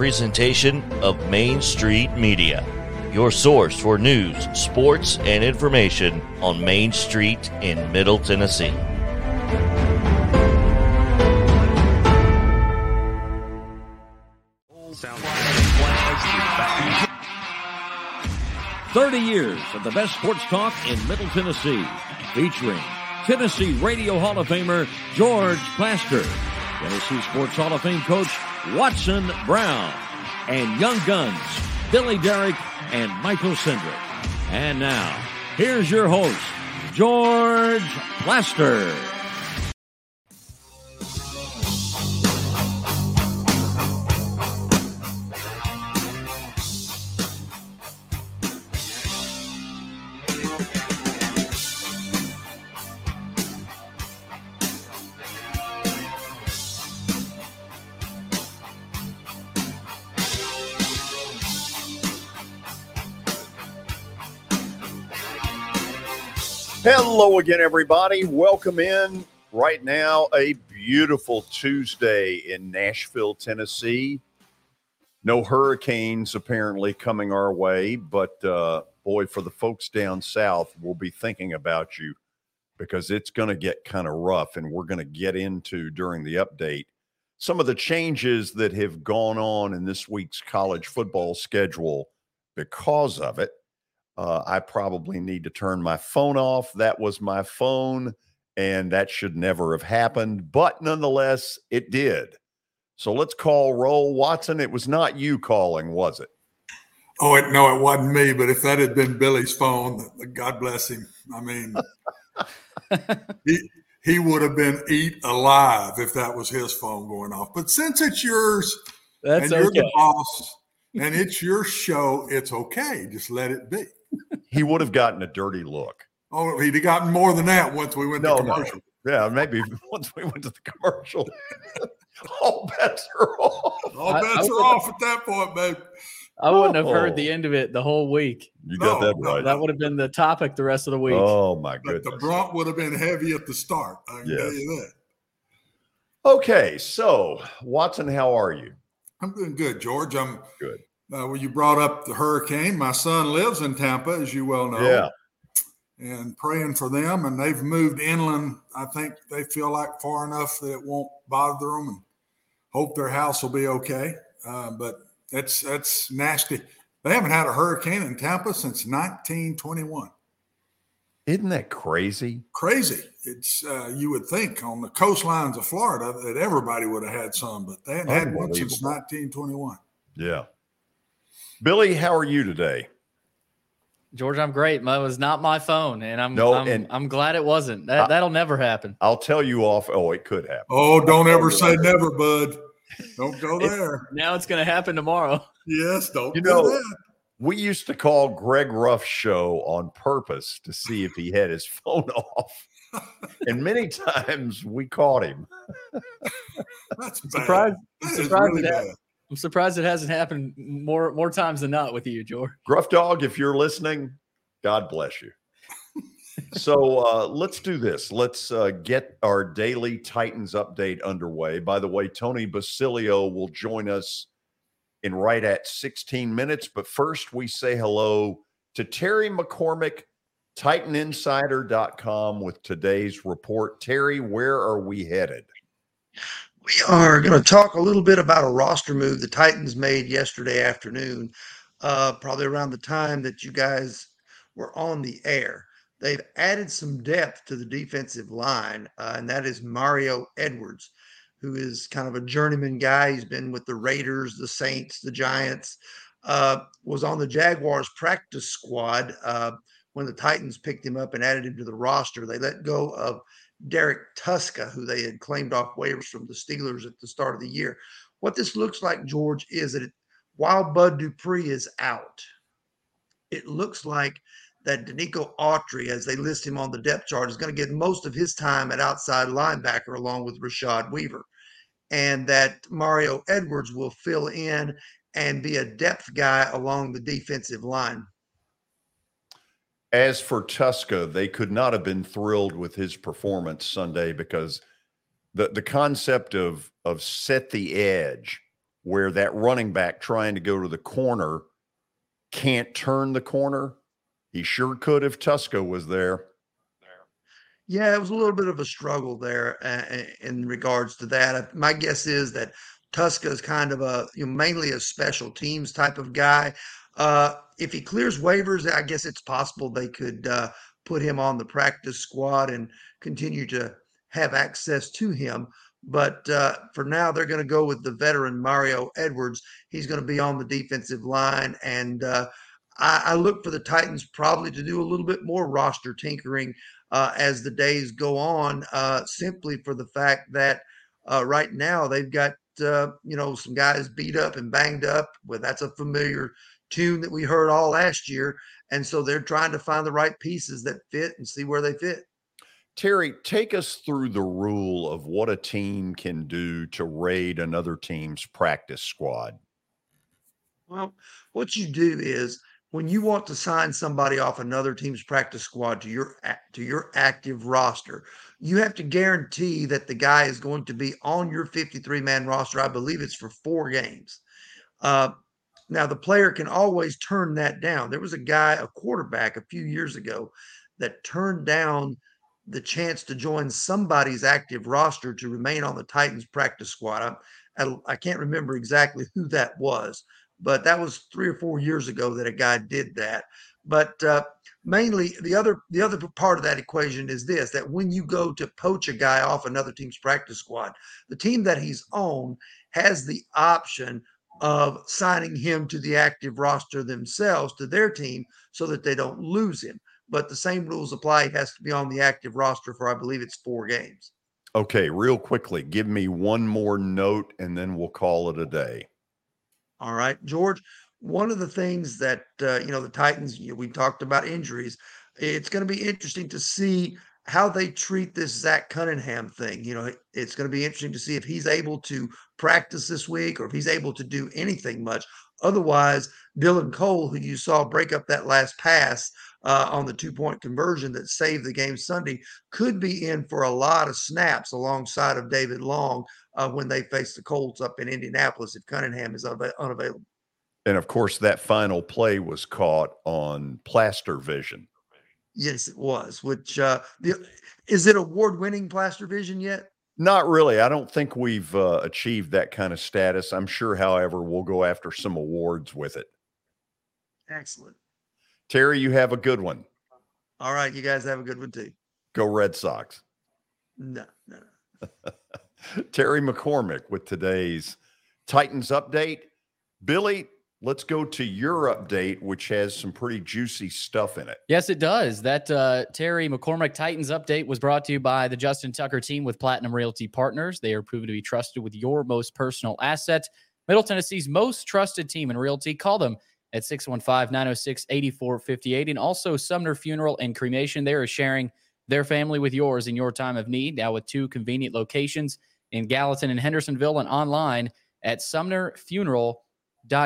presentation of Main Street Media, your source for news, sports, and information on Main Street in Middle Tennessee. Thirty years of the best sports talk in Middle Tennessee, featuring Tennessee Radio Hall of Famer George Plaster, Tennessee Sports Hall of Fame coach Watson Brown, and Young Guns Billy Derrick and Michael Cindric. And now, here's your host, George Plaster. Hello again, everybody. Welcome in right now. A beautiful Tuesday in Nashville, Tennessee. No hurricanes apparently coming our way, but uh, boy, for the folks down south, we'll be thinking about you because it's going to get kind of rough. And we're going to get into during the update some of the changes that have gone on in this week's college football schedule because of it. Uh, I probably need to turn my phone off. That was my phone, and that should never have happened. But nonetheless, it did. So let's call roll. Watson, it was not you calling, was it? Oh, it, no, it wasn't me. But if that had been Billy's phone, God bless him. I mean, he, he would have been eat alive if that was his phone going off. But since it's yours That's and you're okay. the boss and it's your show, it's okay. Just let it be. He would have gotten a dirty look. Oh, he'd have gotten more than that once we went No, to no. commercial. Yeah, maybe once we went to the commercial, all bets are off. All I- bets I are off at that point, babe. I wouldn't have heard Oh. the end of it the whole week. You got No, that no, right. That would have been the topic the rest of the week. Oh my But the brunt would have been heavy at the start. I can Yes. tell you that. Okay, so Watson, how are you? I'm doing good, George. I'm Good. Uh, well, you brought up the hurricane. My son lives in Tampa, as you well know. Yeah. And praying for them, and they've moved inland. I think they feel like far enough that it won't bother them, and hope their house will be okay. Uh, but it's that's nasty. They haven't had a hurricane in Tampa since 1921. Isn't that crazy? Crazy. It's uh, you would think on the coastlines of Florida that everybody would have had some, but they hadn't had one since 1921. Yeah. Billy, how are you today? George, I'm great. That was not my phone, and I'm No, I'm, and- I'm glad it wasn't. That I- that'll never happen. I'll tell you off. Oh, it could happen. Oh, don't ever say never, bud. Don't go there. Now it's going to happen tomorrow. Yes, don't You do know- that. We used to call Greg Ruff's show on purpose to see if he had his phone off. and many times we caught him. That's bad. Surprised- That is surprised really it bad. I'm surprised it hasn't happened more more times than not with you, George. Gruff Dog, if you're listening, God bless you. so uh, let's do this. Let's uh, get our daily Titans update underway. By the way, Tony Basilio will join us in right at 16 minutes. But first, we say hello to Terry McCormick, TitanInsider.com, with today's report. Terry, where are we headed? We are going to talk a little bit about a roster move the Titans made yesterday afternoon, uh, probably around the time that you guys were on the air. They've added some depth to the defensive line, uh, and that is Mario Edwards, who is kind of a journeyman guy. He's been with the Raiders, the Saints, the Giants, uh, was on the Jaguars practice squad uh, when the Titans picked him up and added him to the roster. They let go of Derrek Tuszka, who they had claimed off waivers from the Steelers at the start of the year. What this looks like, George, is that it, while Bud Dupree is out, it looks like that Denico Autry, as they list him on the depth chart, is going to get most of his time at outside linebacker along with Rashad Weaver. And that Mario Edwards will fill in and be a depth guy along the defensive line. As for Tuszka, they could not have been thrilled with his performance Sunday because the the concept of of set the edge where that running back trying to go to the corner can't turn the corner. He sure could if Tuszka was there. Yeah, it was a little bit of a struggle there uh, in regards to that. My guess is that Tuszka is kind of a you know, mainly a special teams type of guy. Uh, if he clears waivers, I guess it's possible they could uh, put him on the practice squad and continue to have access to him. But uh, for now, they're going to go with the veteran Mario Edwards. He's going to be on the defensive line. And uh, I, I, look for the Titans probably to do a little bit more roster tinkering uh, as the days go on, uh, simply for the fact that uh, right now they've got, uh, you know, some guys beat up and banged up. Well, that's a familiar tune that we heard all last year. And so they're trying to find the right pieces that fit and see where they fit. Terry, take us through the rule of what a team can do to raid another team's practice squad. Well, what you do is when you want to sign somebody off another team's practice squad to your to your active roster, you have to guarantee that the guy is going to be on your 53 man roster. I believe it's for four games. Uh, now the player can always turn that down. There was a guy, a quarterback, a few years ago that turned down the chance to join somebody's active roster to remain on the Titans practice squad. I, I, can't remember exactly who that was, but that was three or four years ago that a guy did that. But uh, mainly, the other the other part of that equation is this: that when you go to poach a guy off another team's practice squad, the team that he's on has the option of signing him to the active roster themselves to their team so that they don't lose him but the same rules apply. He has to be on the active roster for, I believe it's four games. Okay, real quickly, give me one more note and then we'll call it a day. All right, George. One of the things that, uh, you know, the Titans, you know, we talked about injuries. It's going to be interesting to see how they treat this Zach Cunningham thing. You know, it's going to be interesting to see if he's able to practice this week or if he's able to do anything much. Otherwise, Dylan Cole, who you saw break up that last pass uh, on the two point conversion that saved the game Sunday, could be in for a lot of snaps alongside of David Long uh, when they face the Colts up in Indianapolis if Cunningham is unavailable. And of course, that final play was caught on plaster vision. Yes, it was. Which uh, the, is it award winning plaster vision yet? Not really. I don't think we've uh, achieved that kind of status. I'm sure, however, we'll go after some awards with it. Excellent. Terry, you have a good one. All right. You guys have a good one too. Go Red Sox. No, no. Terry McCormick with today's Titans update. Billy, Let's go to your update, which has some pretty juicy stuff in it. Yes, it does. That uh, Terry McCormick Titans update was brought to you by the Justin Tucker team with Platinum Realty Partners. They are proven to be trusted with your most personal asset. Middle Tennessee's most trusted team in realty. Call them at 615 906 8458. And also, Sumner Funeral and Cremation. They are sharing their family with yours in your time of need, now with two convenient locations in Gallatin and Hendersonville and online at Sumner Funeral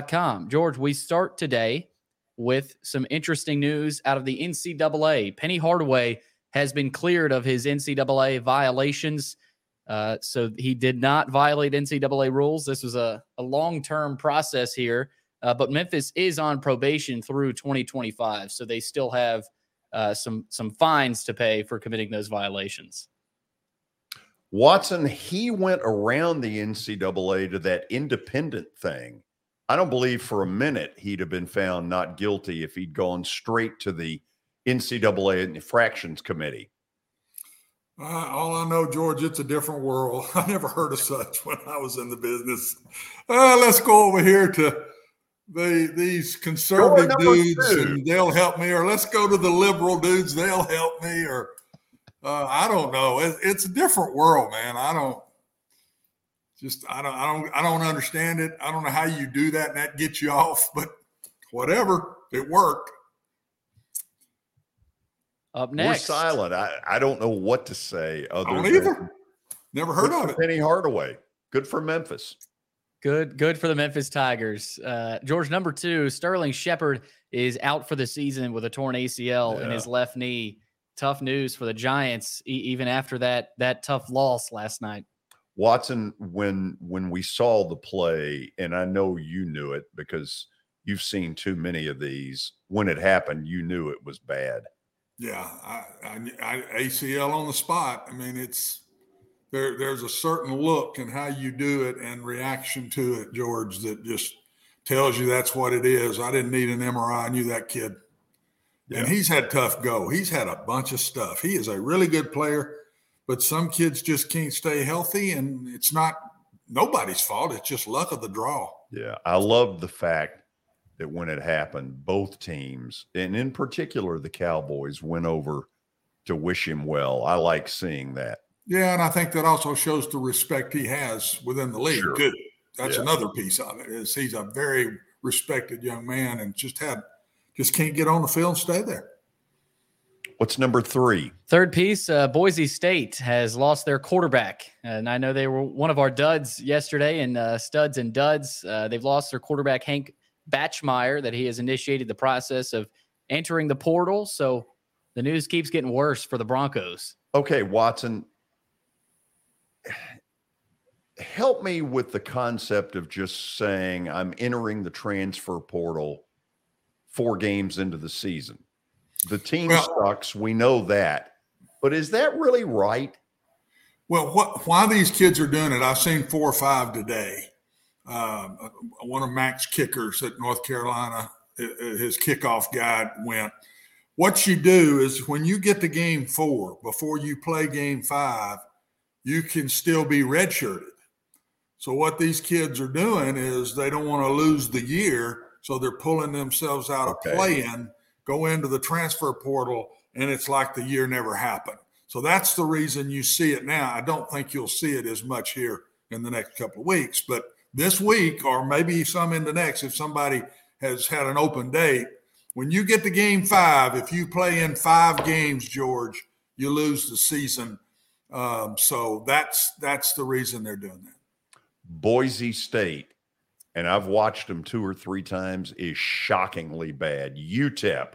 com. George, we start today with some interesting news out of the NCAA. Penny Hardaway has been cleared of his NCAA violations. Uh, so he did not violate NCAA rules. This was a, a long term process here, uh, but Memphis is on probation through 2025. So they still have uh, some some fines to pay for committing those violations. Watson, he went around the NCAA to that independent thing I don't believe for a minute he'd have been found not guilty if he'd gone straight to the NCAA infractions committee. Uh, all I know, George, it's a different world. I never heard of such when I was in the business. Uh, let's go over here to the these conservative dudes, two. and they'll help me, or let's go to the liberal dudes, they'll help me, or uh, I don't know. It, it's a different world, man. I don't just I don't I don't I don't understand it. I don't know how you do that and that gets you off, but whatever, it worked. Up next, we're silent. I, I don't know what to say. Other I don't either. Never heard of it. Penny Hardaway. Good for Memphis. Good, good for the Memphis Tigers. Uh, George, number two, Sterling Shepard is out for the season with a torn ACL yeah. in his left knee. Tough news for the Giants, e- even after that that tough loss last night. Watson, when when we saw the play, and I know you knew it because you've seen too many of these. When it happened, you knew it was bad. Yeah, I, I, I, ACL on the spot. I mean, it's there. There's a certain look and how you do it and reaction to it, George, that just tells you that's what it is. I didn't need an MRI. I knew that kid, yeah. and he's had tough go. He's had a bunch of stuff. He is a really good player, but some kids just can't stay healthy, and it's not nobody's fault. It's just luck of the draw. Yeah, I love the fact that when it happened, both teams, and in particular the Cowboys, went over to wish him well. I like seeing that. Yeah, and I think that also shows the respect he has within the league sure. too. That's yeah. another piece of it. Is he's a very respected young man and just had just can't get on the field and stay there. What's number three? Third piece uh, Boise State has lost their quarterback. And I know they were one of our duds yesterday and uh, studs and duds. Uh, they've lost their quarterback, Hank Bachmeier that he has initiated the process of entering the portal. So the news keeps getting worse for the Broncos. Okay, Watson, help me with the concept of just saying I'm entering the transfer portal four games into the season. The team well, sucks. We know that. But is that really right? Well, what, why these kids are doing it, I've seen four or five today uh, one of Mack's kickers at North Carolina, his kickoff guy went. What you do is when you get to game four, before you play game five, you can still be redshirted. So what these kids are doing is they don't want to lose the year, so they're pulling themselves out okay. of playing, go into the transfer portal, and it's like the year never happened. So that's the reason you see it now. I don't think you'll see it as much here in the next couple of weeks, but this week or maybe some in the next if somebody has had an open date when you get to game five if you play in five games george you lose the season um, so that's that's the reason they're doing that boise state and i've watched them two or three times is shockingly bad utep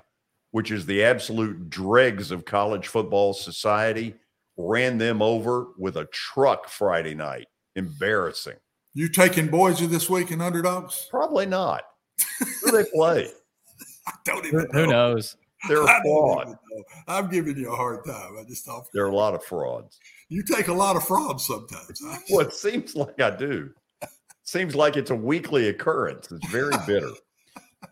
which is the absolute dregs of college football society ran them over with a truck friday night embarrassing you taking Boise this week in underdogs? Probably not. Who do they play? I don't even Who know. knows? They're a fraud. I'm giving you a hard time. I just thought there are a lot of frauds. You take a lot of frauds sometimes. well, it seems like I do. Seems like it's a weekly occurrence. It's very bitter.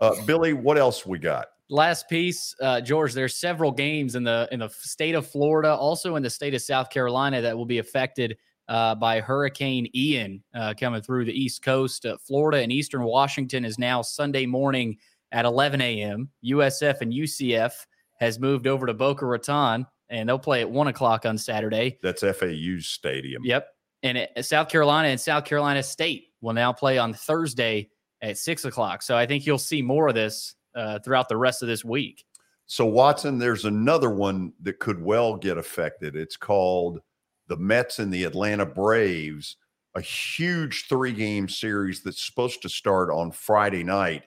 Uh, Billy, what else we got? Last piece, uh, George. There's several games in the in the state of Florida, also in the state of South Carolina, that will be affected uh, by Hurricane Ian uh, coming through the East Coast. Uh, Florida and Eastern Washington is now Sunday morning at 11 a.m. USF and UCF has moved over to Boca Raton, and they'll play at 1 o'clock on Saturday. That's FAU's Stadium. Yep. And it, South Carolina and South Carolina State will now play on Thursday at 6 o'clock. So I think you'll see more of this uh, throughout the rest of this week. So, Watson, there's another one that could well get affected. It's called the Mets and the Atlanta Braves, a huge three game series that's supposed to start on Friday night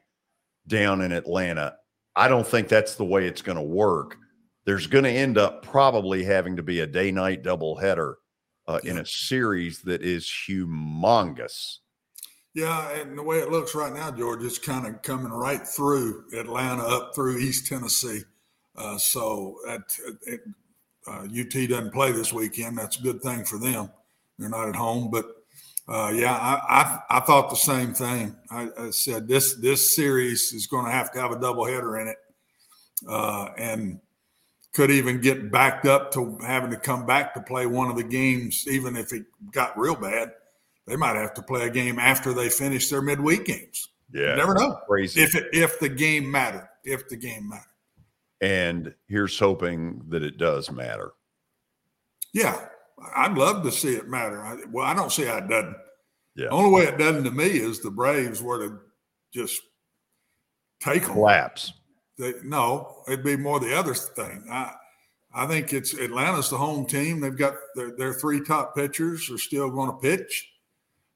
down in Atlanta. I don't think that's the way it's going to work. There's going to end up probably having to be a day night doubleheader uh, in a series that is humongous. Yeah, and the way it looks right now, George, it's kind of coming right through Atlanta up through East Tennessee. Uh, so that it, uh, UT doesn't play this weekend. That's a good thing for them. They're not at home, but uh, yeah, I, I, I thought the same thing. I, I, said this this series is going to have to have a doubleheader in it, uh, and could even get backed up to having to come back to play one of the games, even if it got real bad. They might have to play a game after they finish their midweek games. Yeah, you never know. Crazy if it, if the game mattered. If the game mattered. And here's hoping that it does matter. Yeah, I'd love to see it matter. I, well, I don't see how it doesn't. Yeah. The only way it doesn't to me is the Braves were to just take them. They, no, it'd be more the other thing. I, I think it's Atlanta's the home team. They've got their, their three top pitchers are still going to pitch.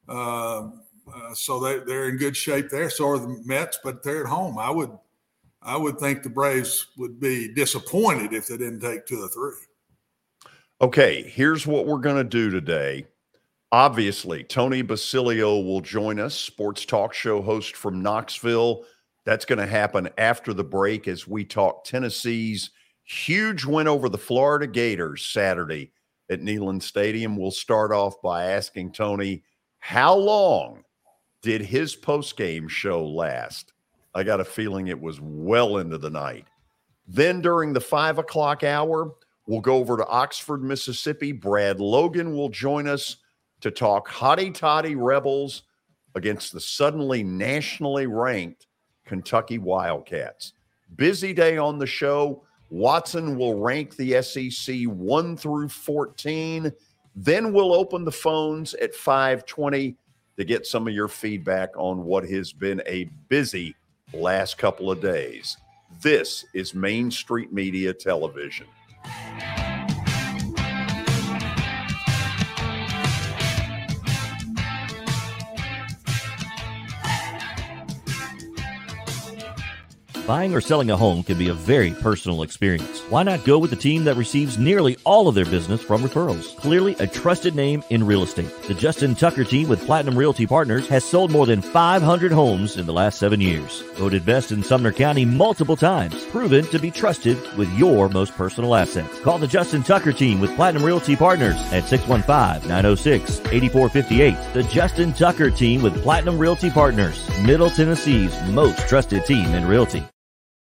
Uh, uh, so they, they're in good shape there. So are the Mets, but they're at home. I would I would think the Braves would be disappointed if they didn't take two or three. Okay, here's what we're going to do today. Obviously, Tony Basilio will join us, sports talk show host from Knoxville. That's going to happen after the break as we talk Tennessee's huge win over the Florida Gators Saturday at Neyland Stadium. We'll start off by asking Tony, how long did his post-game show last? I got a feeling it was well into the night. Then during the five o'clock hour, we'll go over to Oxford, Mississippi. Brad Logan will join us to talk hotty toddy rebels against the suddenly nationally ranked Kentucky Wildcats. Busy day on the show. Watson will rank the SEC 1 through 14. Then we'll open the phones at 520 to get some of your feedback on what has been a busy last couple of days. This is Main Street Media Television. Buying or selling a home can be a very personal experience. Why not go with the team that receives nearly all of their business from referrals? Clearly a trusted name in real estate. The Justin Tucker team with Platinum Realty Partners has sold more than 500 homes in the last seven years. Voted best in Sumner County multiple times. Proven to be trusted with your most personal assets. Call the Justin Tucker team with Platinum Realty Partners at 615-906-8458. The Justin Tucker team with Platinum Realty Partners. Middle Tennessee's most trusted team in realty.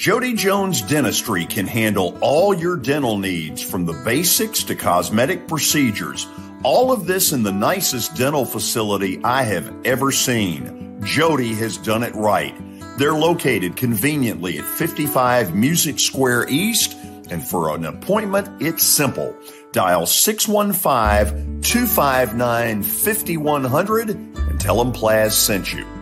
Jody Jones Dentistry can handle all your dental needs from the basics to cosmetic procedures. All of this in the nicest dental facility I have ever seen. Jody has done it right. They're located conveniently at 55 Music Square East, and for an appointment, it's simple. Dial 615 259 5100 and tell them Plaz sent you.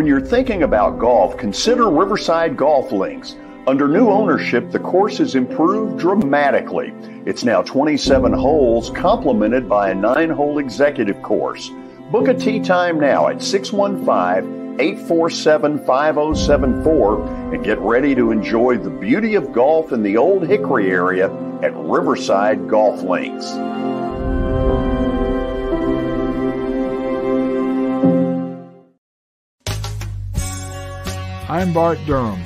When you're thinking about golf, consider Riverside Golf Links. Under new ownership, the course has improved dramatically. It's now 27 holes, complemented by a nine hole executive course. Book a tee time now at 615 847 5074 and get ready to enjoy the beauty of golf in the Old Hickory area at Riverside Golf Links. I'm Bart Durham.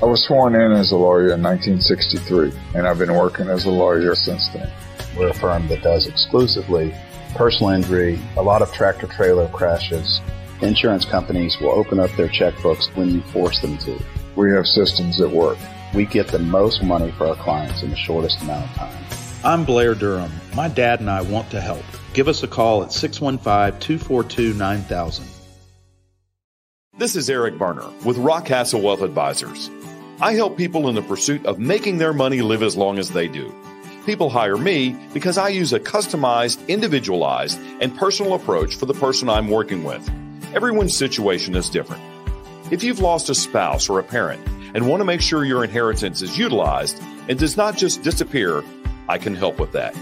I was sworn in as a lawyer in 1963, and I've been working as a lawyer since then. We're a firm that does exclusively personal injury, a lot of tractor trailer crashes. Insurance companies will open up their checkbooks when you force them to. We have systems that work. We get the most money for our clients in the shortest amount of time. I'm Blair Durham. My dad and I want to help. Give us a call at 615 242 9000. This is Eric Berner with Rockcastle Wealth Advisors. I help people in the pursuit of making their money live as long as they do. People hire me because I use a customized, individualized, and personal approach for the person I'm working with. Everyone's situation is different. If you've lost a spouse or a parent and want to make sure your inheritance is utilized and does not just disappear, I can help with that.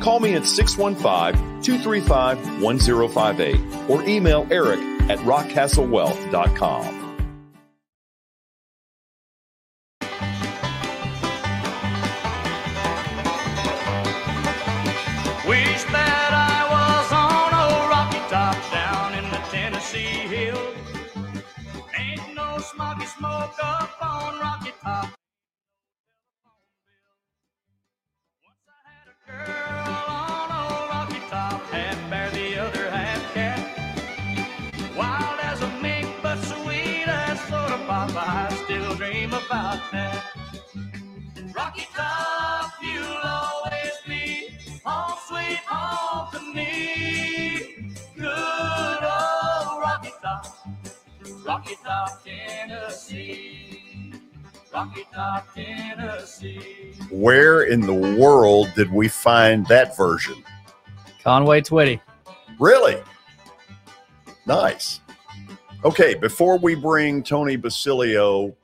Call me at 615 235 1058 or email Eric at rockcastlewealth.com. Wish that I was on a rocky top down in the Tennessee hills. Ain't no smoggy smoke up on Rocky Top. Rocky Top, Tennessee. Rocky Top, Tennessee. Where in the world did we find that version? Conway Twitty. Really? Nice. Okay, before we bring Tony Basilio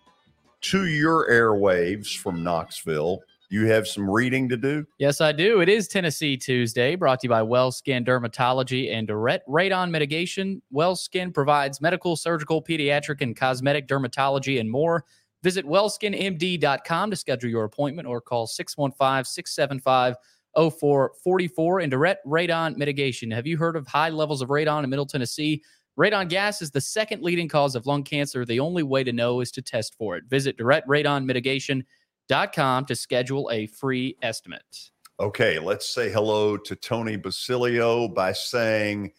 to your airwaves from Knoxville, you have some reading to do? Yes, I do. It is Tennessee Tuesday, brought to you by WellSkin Dermatology and Direct Radon Mitigation. WellSkin provides medical, surgical, pediatric, and cosmetic dermatology and more. Visit wellskinmd.com to schedule your appointment or call 615 675 0444 and Direct Radon Mitigation. Have you heard of high levels of radon in Middle Tennessee? Radon gas is the second leading cause of lung cancer. The only way to know is to test for it. Visit Direct Radon Mitigation com to schedule a free estimate. Okay, let's say hello to Tony Basilio by saying,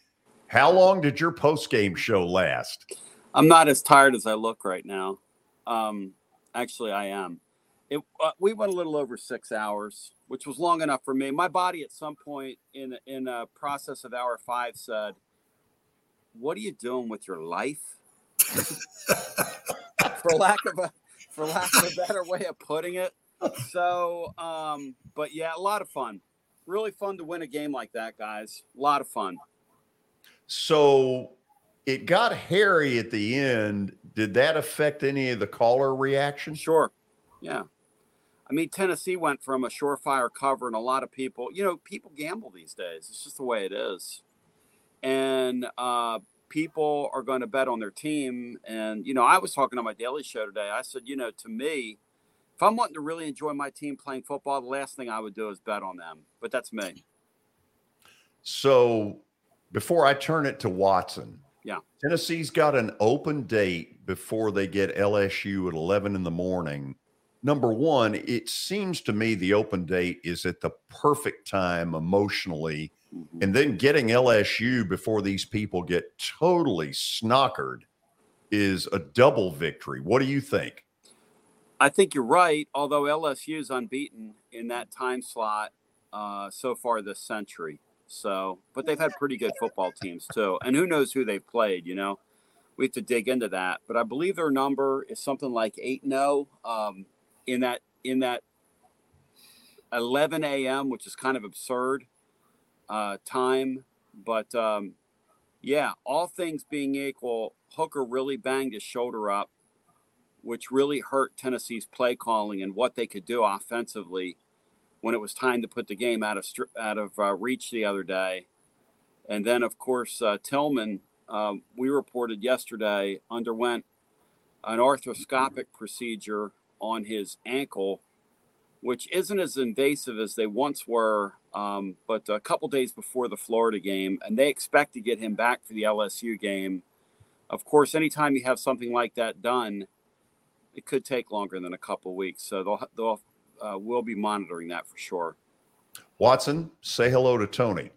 How long did your post game show last? I'm not as tired as I look right now. Um, actually, I am. It, uh, we went a little over six hours, which was long enough for me. My body, at some point in in a process of hour five, said, "What are you doing with your life?" for lack of a for lack of a better way of putting it. So, um, but yeah, a lot of fun. Really fun to win a game like that, guys. A lot of fun. So it got hairy at the end. Did that affect any of the caller reaction? Sure. Yeah. I mean, Tennessee went from a surefire cover, and a lot of people, you know, people gamble these days. It's just the way it is. And uh, people are going to bet on their team. And, you know, I was talking on my daily show today. I said, you know, to me, if I'm wanting to really enjoy my team playing football, the last thing I would do is bet on them. But that's me. So before I turn it to Watson, yeah, Tennessee's got an open date before they get LSU at 11 in the morning. Number one, it seems to me the open date is at the perfect time emotionally Mm-hmm. And then getting LSU before these people get totally snockered is a double victory. What do you think? I think you're right. Although LSU is unbeaten in that time slot uh, so far this century. So, but they've had pretty good football teams too. And who knows who they've played, you know? We have to dig into that. But I believe their number is something like 8 0 um, in that, in that 11 a.m., which is kind of absurd uh, time. But um, yeah, all things being equal, Hooker really banged his shoulder up, which really hurt Tennessee's play calling and what they could do offensively when it was time to put the game out of out of uh, reach the other day. And then, of course, uh, Tillman, um, we reported yesterday, underwent an arthroscopic procedure on his ankle which isn't as invasive as they once were, um, but a couple days before the Florida game, and they expect to get him back for the LSU game. Of course, anytime you have something like that done, it could take longer than a couple weeks. So they'll, they'll uh, we'll be monitoring that for sure. Watson, say hello to Tony.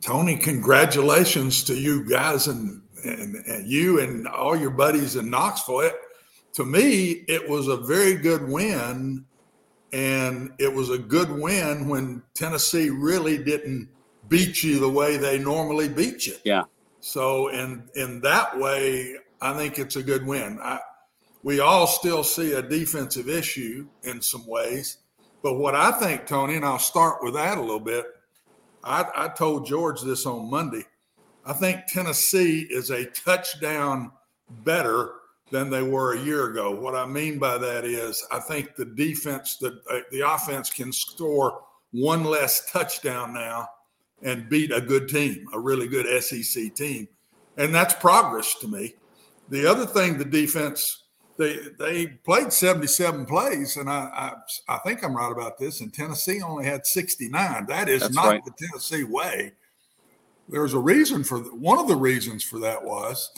Tony, congratulations to you guys and, and, and you and all your buddies in Knoxville. It, to me, it was a very good win and it was a good win when Tennessee really didn't beat you the way they normally beat you. Yeah. So in in that way, I think it's a good win. I, we all still see a defensive issue in some ways, but what I think, Tony, and I'll start with that a little bit. I, I told George this on Monday. I think Tennessee is a touchdown better than they were a year ago. What I mean by that is, I think the defense, the uh, the offense can score one less touchdown now and beat a good team, a really good SEC team, and that's progress to me. The other thing, the defense. They, they played 77 plays, and I, I, I think I'm right about this. And Tennessee only had 69. That is That's not right. the Tennessee way. There's a reason for one of the reasons for that was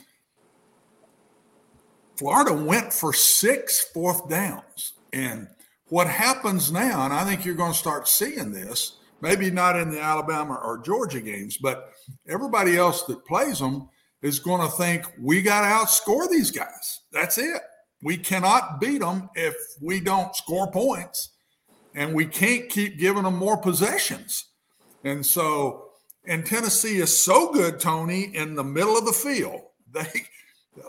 Florida went for six fourth downs. And what happens now, and I think you're going to start seeing this, maybe not in the Alabama or Georgia games, but everybody else that plays them is going to think we got to outscore these guys. That's it. We cannot beat them if we don't score points, and we can't keep giving them more possessions. And so, and Tennessee is so good, Tony, in the middle of the field. They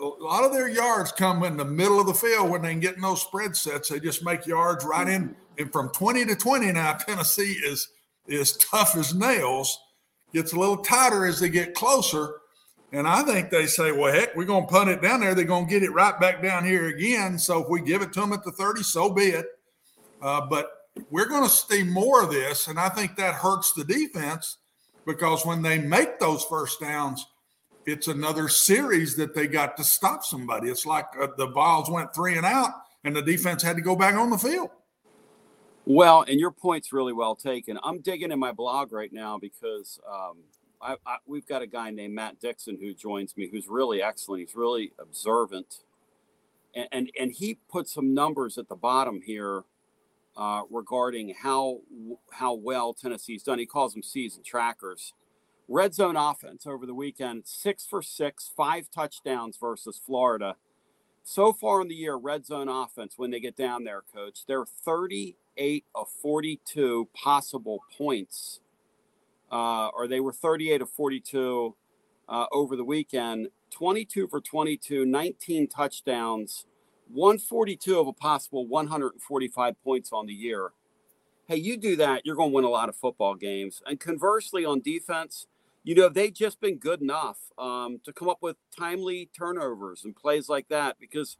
a lot of their yards come in the middle of the field when they get in those spread sets. They just make yards right in. And from 20 to 20 now, Tennessee is is tough as nails. Gets a little tighter as they get closer. And I think they say, well, heck, we're going to punt it down there. They're going to get it right back down here again. So if we give it to them at the 30, so be it. Uh, but we're going to see more of this. And I think that hurts the defense because when they make those first downs, it's another series that they got to stop somebody. It's like uh, the Vols went three and out, and the defense had to go back on the field. Well, and your point's really well taken. I'm digging in my blog right now because um, I, I, we've got a guy named Matt Dixon who joins me, who's really excellent. He's really observant, and and, and he put some numbers at the bottom here uh, regarding how how well Tennessee's done. He calls them season trackers. Red zone offense over the weekend, six for six, five touchdowns versus Florida. So far in the year, red zone offense, when they get down there, coach, they're 38 of 42 possible points, uh, or they were 38 of 42 uh, over the weekend, 22 for 22, 19 touchdowns, 142 of a possible 145 points on the year. Hey, you do that, you're going to win a lot of football games. And conversely, on defense, you know, they've just been good enough um, to come up with timely turnovers and plays like that because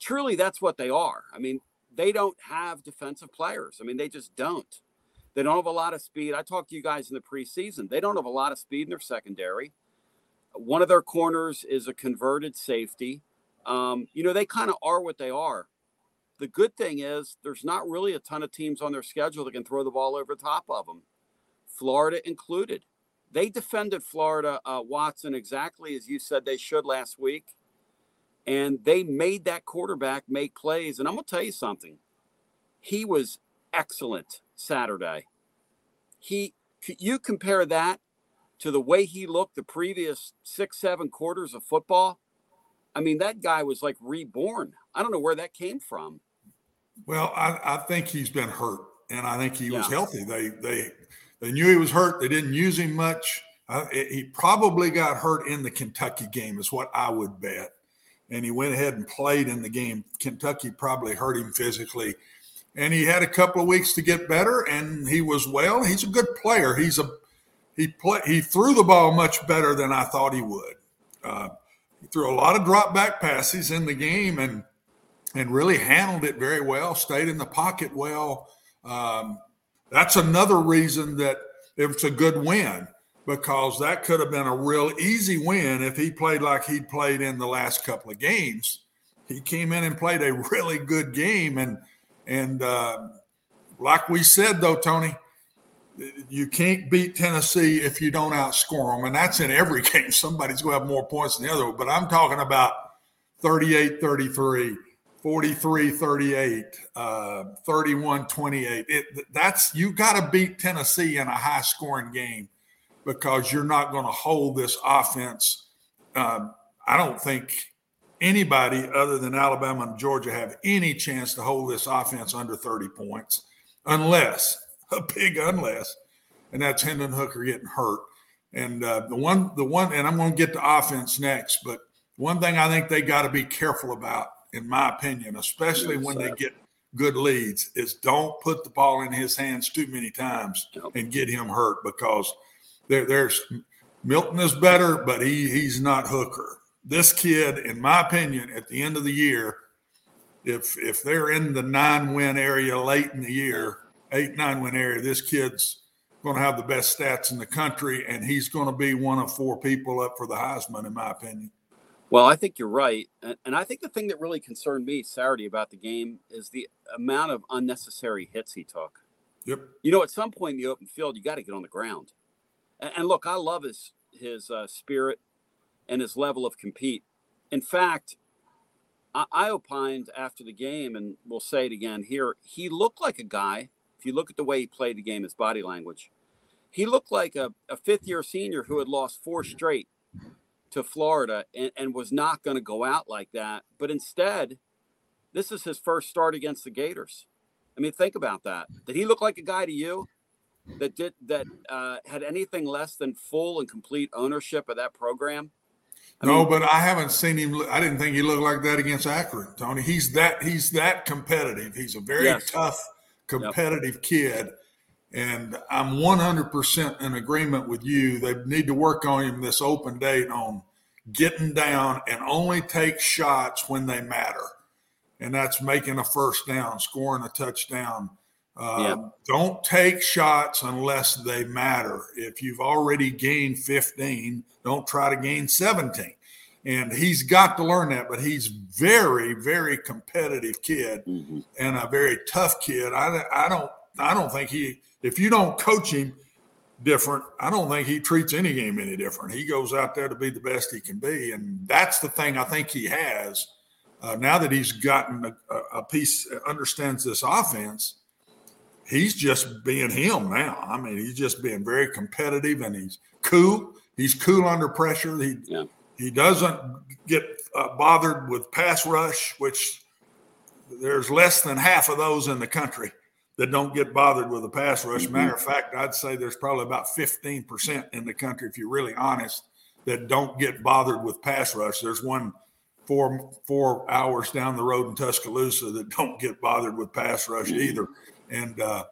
truly that's what they are. I mean, they don't have defensive players. I mean, they just don't. They don't have a lot of speed. I talked to you guys in the preseason. They don't have a lot of speed in their secondary. One of their corners is a converted safety. Um, you know, they kind of are what they are. The good thing is there's not really a ton of teams on their schedule that can throw the ball over top of them, Florida included. They defended Florida uh, Watson exactly as you said they should last week, and they made that quarterback make plays. And I'm gonna tell you something. He was excellent Saturday. He you compare that to the way he looked the previous six seven quarters of football. I mean, that guy was like reborn. I don't know where that came from. Well, I, I think he's been hurt, and I think he was healthy. They they they knew he was hurt. They didn't use him much. Uh, he probably got hurt in the Kentucky game, is what I would bet. And he went ahead and played in the game. Kentucky probably hurt him physically. And he had a couple of weeks to get better, and he was well. He's a good player. He's a he play he threw the ball much better than I thought he would. Uh, he threw a lot of drop back passes in the game, and and really handled it very well. Stayed in the pocket well. Um, that's another reason that it's a good win because that could have been a real easy win if he played like he'd played in the last couple of games. He came in and played a really good game, and and uh, like we said though, Tony, you can't beat Tennessee if you don't outscore them, and that's in every game. Somebody's going to have more points than the other, but I'm talking about 38 33 43 38, uh, 31 28. That's you got to beat Tennessee in a high scoring game because you're not going to hold this offense. Um, I don't think anybody other than Alabama and Georgia have any chance to hold this offense under 30 points unless a big unless, and that's Hendon Hooker getting hurt. And uh, the one, the one, and I'm going to get to offense next, but one thing I think they got to be careful about in my opinion, especially yes, when sir. they get good leads, is don't put the ball in his hands too many times and get him hurt because there, there's Milton is better, but he he's not Hooker. This kid, in my opinion, at the end of the year, if if they're in the nine win area late in the year, eight nine win area, this kid's going to have the best stats in the country, and he's going to be one of four people up for the Heisman, in my opinion. Well, I think you're right. And I think the thing that really concerned me Saturday about the game is the amount of unnecessary hits he took. Yep. You know, at some point in the open field, you got to get on the ground. And, look, I love his his uh, spirit and his level of compete. In fact, I, I opined after the game, and we'll say it again here. He looked like a guy. If you look at the way he played the game, his body language, he looked like a, a fifth year senior who had lost four straight to Florida and, and was not going to go out like that. But instead, this is his first start against the Gators. I mean, think about that. Did he look like a guy to you that did that uh, had anything less than full and complete ownership of that program? no, but I haven't seen him. I didn't think he looked like that against Akron, Tony. He's that he's that competitive. He's a very Yes. tough, competitive kid, and I'm 100% in agreement with you. They need to work on him this open date on getting down and only take shots when they matter, and that's making a first down, scoring a touchdown. Uh, Yeah. Don't take shots unless they matter. If you've already gained 15, don't try to gain 17. And he's got to learn that, but he's very, very competitive kid Mm-hmm. and a very tough kid. I, I don't, I don't think he. If you don't coach him different, I don't think he treats any game any different. He goes out there to be the best he can be, and that's the thing I think he has. Uh, now that he's gotten a, a- piece, understands this offense, he's just being him now. I mean, he's just being very competitive and he's cool. He's cool under pressure. He he doesn't get uh, bothered with pass rush, which there's less than half of those in the country that don't get bothered with a pass rush. Matter of fact, I'd say there's probably about 15% in the country, if you're really honest, that don't get bothered with pass rush. There's one four four hours down the road in Tuscaloosa that don't get bothered with pass rush either. And uh,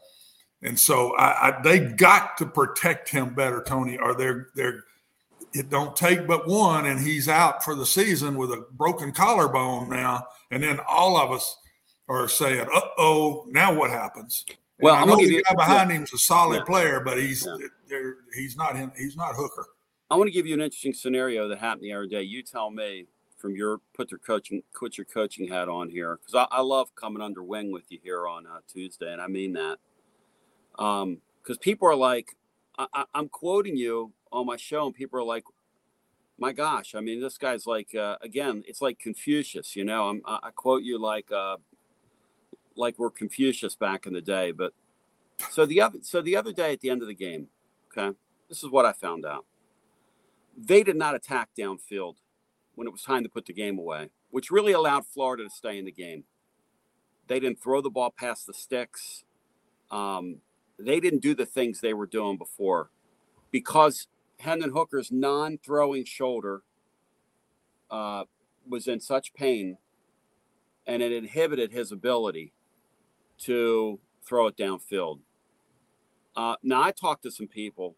and so I, I they got to protect him better, Tony, or they're they're it don't take but one, and he's out for the season with a broken collarbone now. And then all of us are saying, "Uh oh, now what happens?" And Well, I I'm the you- guy behind yeah. him's a solid Yeah. player, but he's there he's not him, he's not Hooker. I want to give you an interesting scenario that happened the other day. You tell me from your put your coaching put your coaching hat on here because I, I love coming under wing with you here on uh, Tuesday, and I mean that. Um, because people are like, I, I, I'm quoting you on my show, and people are like, my gosh, I mean, this guy's like, uh, again, it's like Confucius, you know. I'm, I I quote you like, uh, like we're Confucius back in the day, but so the other so the other day at the end of the game, okay, this is what I found out they did not attack downfield when it was time to put the game away, which really allowed Florida to stay in the game. They didn't throw the ball past the sticks. Um, they didn't do the things they were doing before because Hendon Hooker's non throwing shoulder uh, was in such pain and it inhibited his ability to throw it downfield. Uh, now, I talked to some people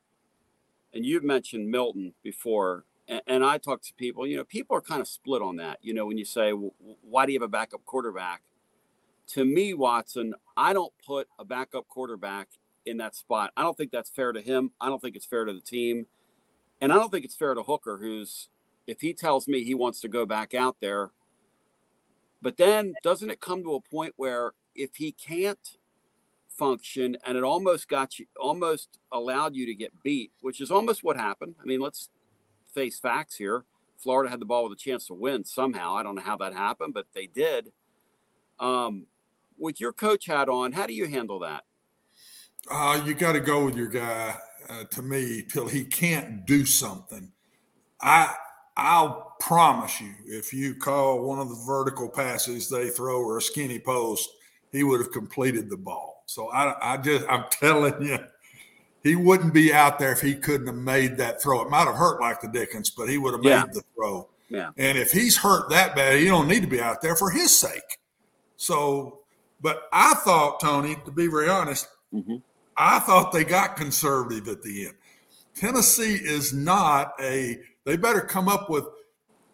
and you've mentioned Milton before, and, and I talked to people. You know, people are kind of split on that. You know, when you say, "W- "Why do you have a backup quarterback?" To me, Watson, I don't put a backup quarterback in that spot. I don't think that's fair to him. I don't think it's fair to the team, and I don't think it's fair to Hooker, who's if he tells me he wants to go back out there. But then, doesn't it come to a point where if he can't function and it almost got you almost allowed you to get beat which is almost what happened. I mean let's face facts here. Florida had the ball with a chance to win somehow. I don't know how that happened but they did. Um, with your coach hat on how do you handle that? Uh, you got to go with your guy uh, to me till he can't do something. I I'll promise you, if you call one of the vertical passes they throw or a skinny post, he would have completed the ball. So I I just I'm telling you, he wouldn't be out there if he couldn't have made that throw. It might have hurt like the Dickens, but he would have Yeah. made the throw. yeah And if he's hurt that bad, he don't need to be out there for his sake. So, but I thought, Tony, to be very honest, mm-hmm. I thought they got conservative at the end. Tennessee is not a, they better come up with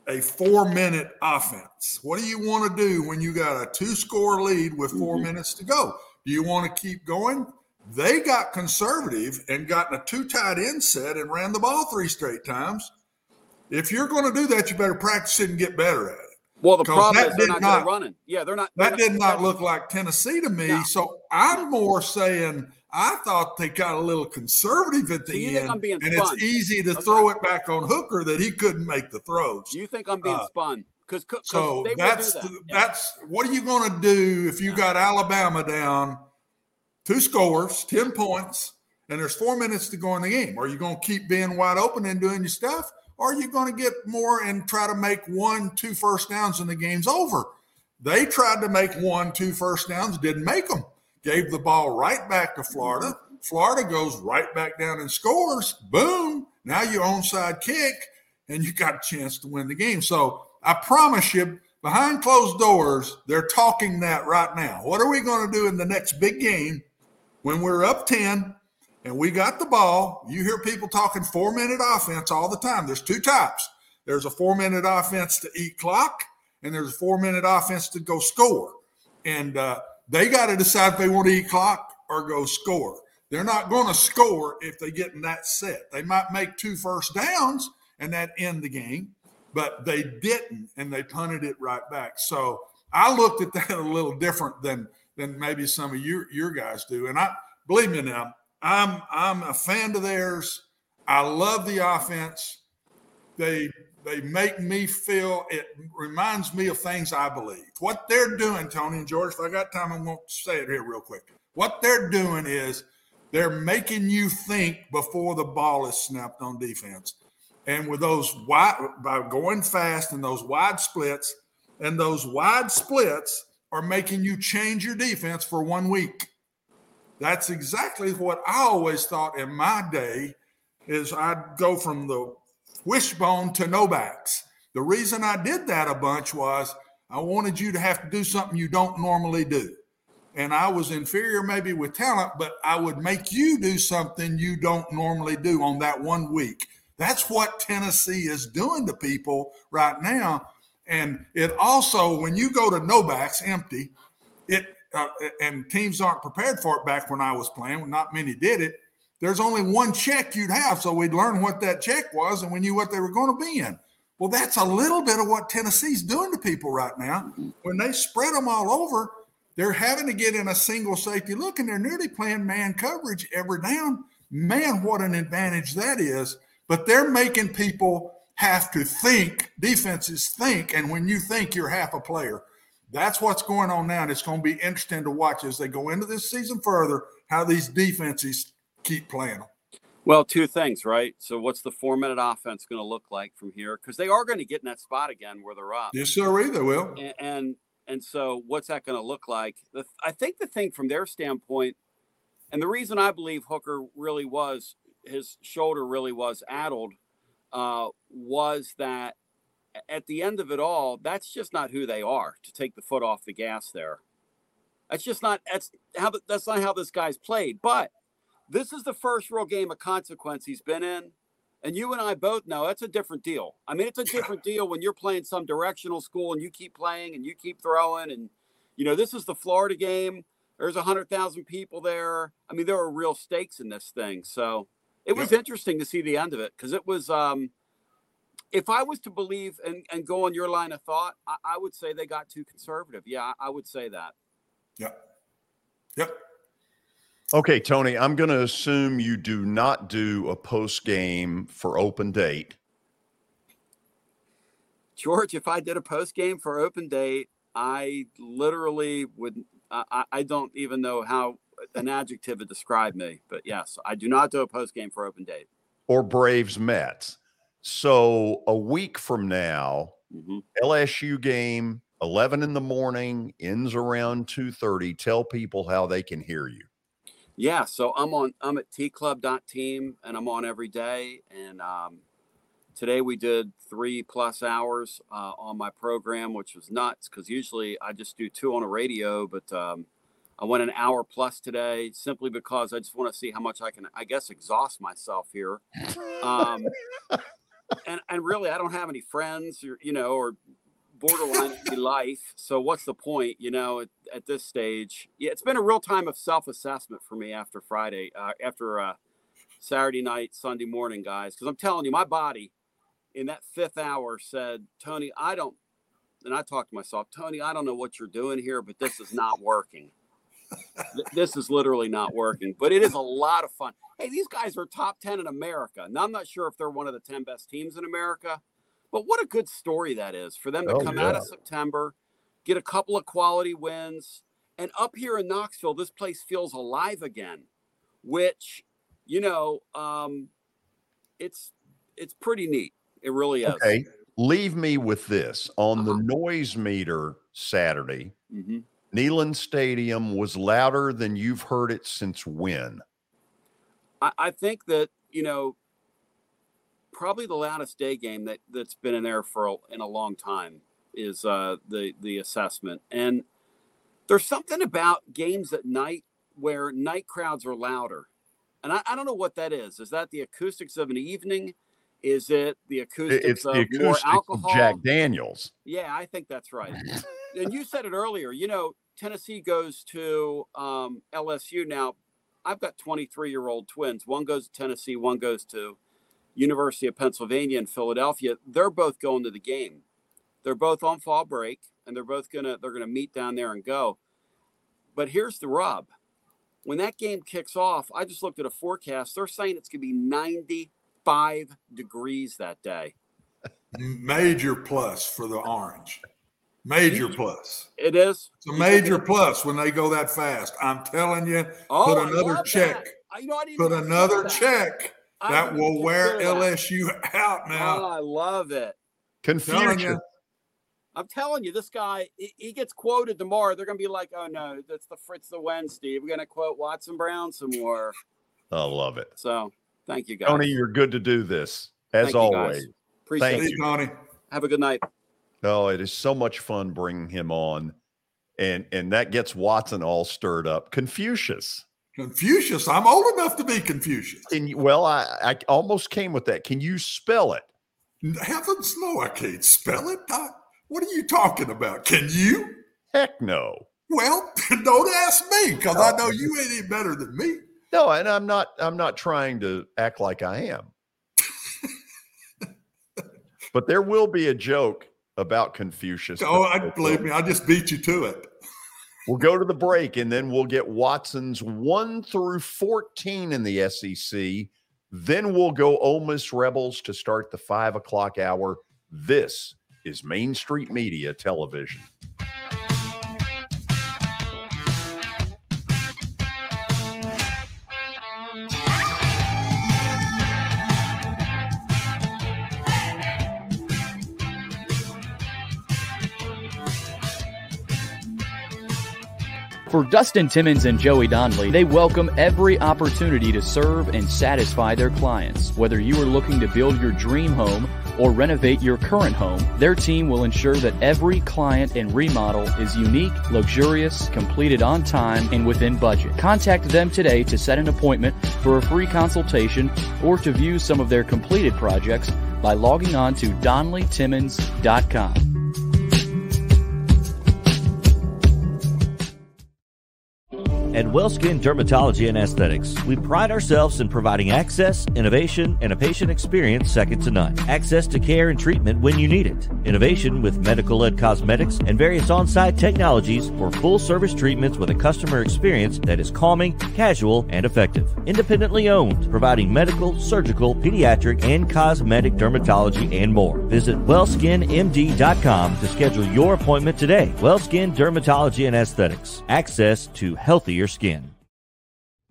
a four minute offense. What do you want to do when you got a two score lead with 4 mm-hmm. minutes to go? Do you want to keep going? They got conservative and gotten a two tight end set and ran the ball three straight times. If you're going to do that, you better practice it and get better at it. well the problem that is they're not, not- running yeah they're not they're That not- did not look like Tennessee to me. So I'm more saying I thought they got a little conservative at So the think end, and it's easy to Okay. throw it back on Hooker that he couldn't make the throws. you think i'm being Uh, spun because So that's that. the- that's what are you going to do if you got Alabama down two scores, ten points, and there's four minutes to go in the game? Are you going to keep being wide open and doing your stuff, or are you going to get more and try to make one, two first downs and the game's over? They tried to make one, two first downs, didn't make them. Gave the ball right back to Florida. Florida goes right back down and scores. Boom! Now you onside kick. and you got a chance to win the game. So I promise you, behind closed doors, they're talking that right now. What are we going to do in the next big game when we're up 10 and we got the ball? You hear people talking four minute offense all the time. There's two types there's a four minute offense to eat clock, and there's a four minute offense to go score. And uh, they got to decide if they want to eat clock or go score. They're not going to score if they get in that set. They might make two first downs and that end the game, but they didn't, and they punted it right back. So I looked at that a little different than than maybe some of your your guys do. And I believe me now, I'm I'm a fan of theirs. I love the offense. They they make me feel it reminds me of things I believe. What they're doing, Tony and George, if I got time, I'm going to say it here real quick. What they're doing is they're making you think before the ball is snapped on defense. And with those wide, by going fast and those wide splits, and those wide splits are making you change your defense for one week. That's exactly what I always thought in my day is I'd go from the wishbone to no backs. The reason I did that a bunch was I wanted you to have to do something you don't normally do. And I was inferior maybe with talent, but I would make you do something you don't normally do on that one week. That's what Tennessee is doing to people right now. And it also, when you go to no backs empty, it uh, and teams aren't prepared for it back when I was playing, not many did it there's only one check you'd have. So we'd learn what that check was and we knew what they were going to be in. Well, that's a little bit of what Tennessee's doing to people right now. When they spread them all over, they're having to get in a single safety look and they're nearly playing man coverage every down. Man, what an advantage that is. But they're making people have to think, defenses think. And when you think, you're half a player. That's what's going on now. And it's going to be interesting to watch as they go into this season further how these defenses keep playing them. Well, two things, right? So, what's the four minute offense going to look like from here? Because they are going to get in that spot again where they're up. Yes, sir, they will. And, and and so, what's that going to look like? The, I think the thing from their standpoint, and the reason I believe Hooker really was his shoulder really was addled, uh, was that at the end of it all, that's just not who they are to take the foot off the gas there. That's just not that's how that's not how this guy's played. But this is the first real game of consequence he's been in. And you and I both know that's a different deal. I mean, it's a different deal when you're playing some directional school and you keep playing and you keep throwing. And, you know, this is the Florida game. There's 100,000 people there. I mean, there are real stakes in this thing. So it was interesting to see the end of it because it was, um, if I was to believe and, and go on your line of thought, I, I would say they got too conservative. Yeah, I would say that. Yep. Yep. Okay, Tony, I'm going to assume you do not do a post game for open date. George, if I did a post game for open date, I literally would. I, I don't even know how an adjective to describe me, but yes, I do not do a post game for open date or Braves Mets. So a week from now, mm-hmm. LSU game, 11 in the morning, ends around 2:30. Tell people how they can hear you. Yeah, so I'm on. I'm at tclub.team, and I'm on every day. And um, today we did three plus hours uh, on my program, which was nuts because usually I just do two on a radio, but um, I went an hour plus today simply because I just want to see how much I can, I guess, exhaust myself here. Um, and and really, I don't have any friends, or you know, or borderline life. So what's the point, you know, at, at, this stage? Yeah, it's been a real time of self-assessment for me after Friday, uh, after uh, Saturday night, Sunday morning, guys. Because I'm telling you, my body in that fifth hour said, Tony, I don't, and I talked to myself, Tony, I don't know what you're doing here, but this is not working. this is literally not working, but it is a lot of fun. Hey, these guys are top 10 in America. Now, I'm not sure if they're one of the 10 best teams in America, but what a good story that is for them to oh, come yeah. out of September, get a couple of quality wins, and up here in Knoxville, this place feels alive again, which, you know, um, it's it's pretty neat. It really is. Okay, leave me with this on uh-huh. the noise meter Saturday. Mm-hmm. Neyland Stadium was louder than you've heard it since when? I, I think that you know probably the loudest day game that that's been in there for a, in a long time is uh, the the assessment. And there's something about games at night where night crowds are louder, and I, I don't know what that is. Is that the acoustics of an evening? Is it the acoustics It's of the more acoustics of alcohol? Jack Daniels. Yeah, I think that's right. and you said it earlier. You know, Tennessee goes to um, LSU now. I've got 23 year old twins. One goes to Tennessee, one goes to University of Pennsylvania in Philadelphia. They're both going to the game. They're both on fall break, and they're both gonna they're gonna meet down there and go. But here's the rub: when that game kicks off, I just looked at a forecast. They're saying it's gonna be 95 degrees that day. Major plus for the orange. Major plus. It is. It's a major plus when they go that fast. I'm telling you, Oh, put I another check. that. I, you know, I Put another consider that. I will wear consider that. LSU out now. Oh, I love it. Telling Confucius. I'm telling you, this guy, he, he gets quoted tomorrow. They're going to be like, oh, no, that's the Fritz the Wednesday. We're going to quote Watson Brown some more. I love it. So thank you, guys. Tony, you're good to do this as Thank you, guys. always. Appreciate Thank it. you. Tony. Have a good night. Oh, it is so much fun bringing him on, and and that gets Watson all stirred up. Confucius. Confucius. I'm old enough to be Confucius. You, well, I, I almost came with that. Can you spell it? Heavens no, I can't spell it. I- what are you talking about? Can you? Heck no. Well, don't ask me because I know you ain't any better than me. No, and I'm not. I'm not trying to act like I am. but there will be a joke about Confucius. Oh, I uh, believe me. I just beat you to it. We'll go to the break and then we'll get Watson's 1 through 14 in the SEC. Then we'll go Ole Miss Rebels to start the five o'clock hour. This is Main Street Media Television. For Dustin Timmons and Joey Donnelly, they welcome every opportunity to serve and satisfy their clients. Whether you are looking to build your dream home or renovate your current home, their team will ensure that every client and remodel is unique, luxurious, completed on time, and within budget. Contact them today to set an appointment for a free consultation or to view some of their completed projects by logging on to DonnellyTimmons.com. Wellskin Dermatology and Aesthetics, we pride ourselves in providing access, innovation, and a patient experience second to none. Access to care and treatment when you need it. Innovation with medical led cosmetics and various on site technologies for full service treatments with a customer experience that is calming, casual, and effective. Independently owned, providing medical, surgical, pediatric, and cosmetic dermatology and more. Visit wellskinmd.com to schedule your appointment today. Wellskin Dermatology and Aesthetics. Access to healthier skin skin.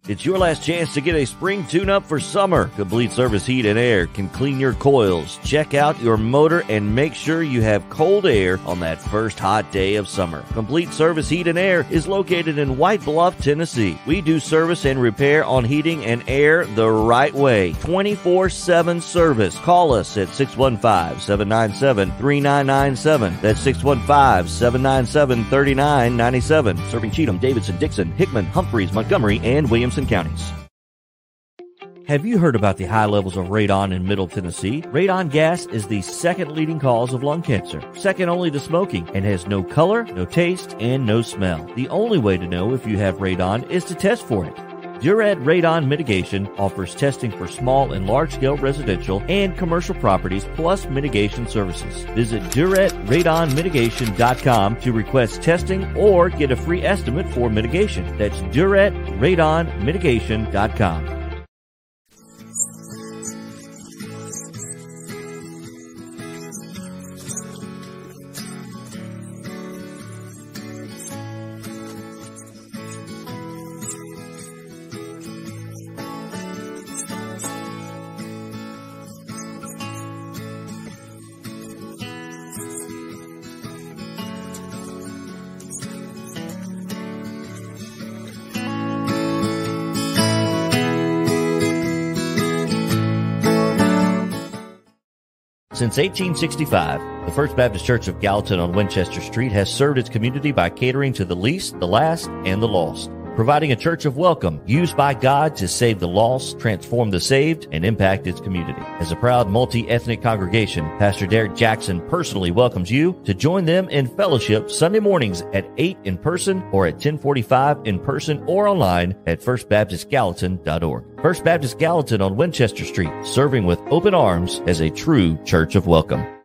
It's your last chance to get a spring tune up for summer. Complete Service Heat and Air can clean your coils, check out your motor, and make sure you have cold air on that first hot day of summer. Complete Service Heat and Air is located in White Bluff, Tennessee. We do service and repair on heating and air the right way. 24 7 service. Call us at 615 797 3997. That's 615 797 3997. Serving Cheatham, Davidson, Dickson, Hickman, Humphreys, Montgomery, and Williamson counties. Have you heard about the high levels of radon in Middle Tennessee? Radon gas is the second leading cause of lung cancer, second only to smoking, and has no color, no taste, and no smell. The only way to know if you have radon is to test for it. Duret Radon Mitigation offers testing for small and large scale residential and commercial properties plus mitigation services. Visit DuretRadonMitigation.com to request testing or get a free estimate for mitigation. That's DuretRadonMitigation.com. Since 1865, the First Baptist Church of Gallatin on Winchester Street has served its community by catering to the least, the last, and the lost providing a church of welcome used by God to save the lost, transform the saved, and impact its community. As a proud multi-ethnic congregation, Pastor Derek Jackson personally welcomes you to join them in fellowship Sunday mornings at 8 in person or at 1045 in person or online at firstbaptistgallatin.org. First Baptist Gallatin on Winchester Street, serving with open arms as a true church of welcome.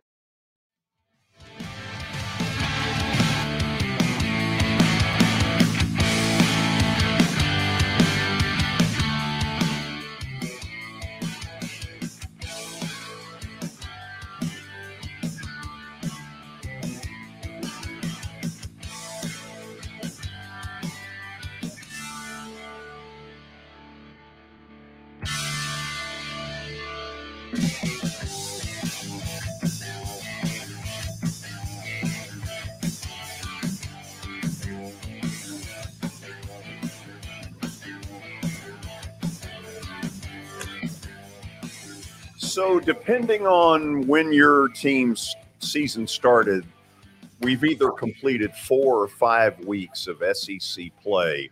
So, depending on when your team's season started, we've either completed four or five weeks of SEC play.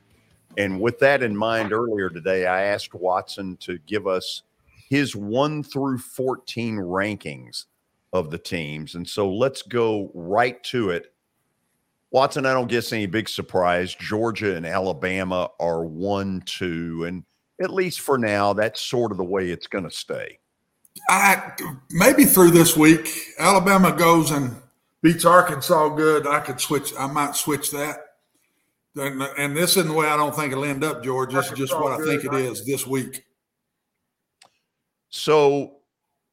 And with that in mind, earlier today, I asked Watson to give us his 1 through 14 rankings of the teams. And so let's go right to it. Watson, I don't guess any big surprise. Georgia and Alabama are 1 2. And at least for now, that's sort of the way it's going to stay. I maybe through this week, Alabama goes and beats Arkansas good. I could switch. I might switch that. And, and this isn't the way I don't think it'll end up, George. This is just what I think it is this week. So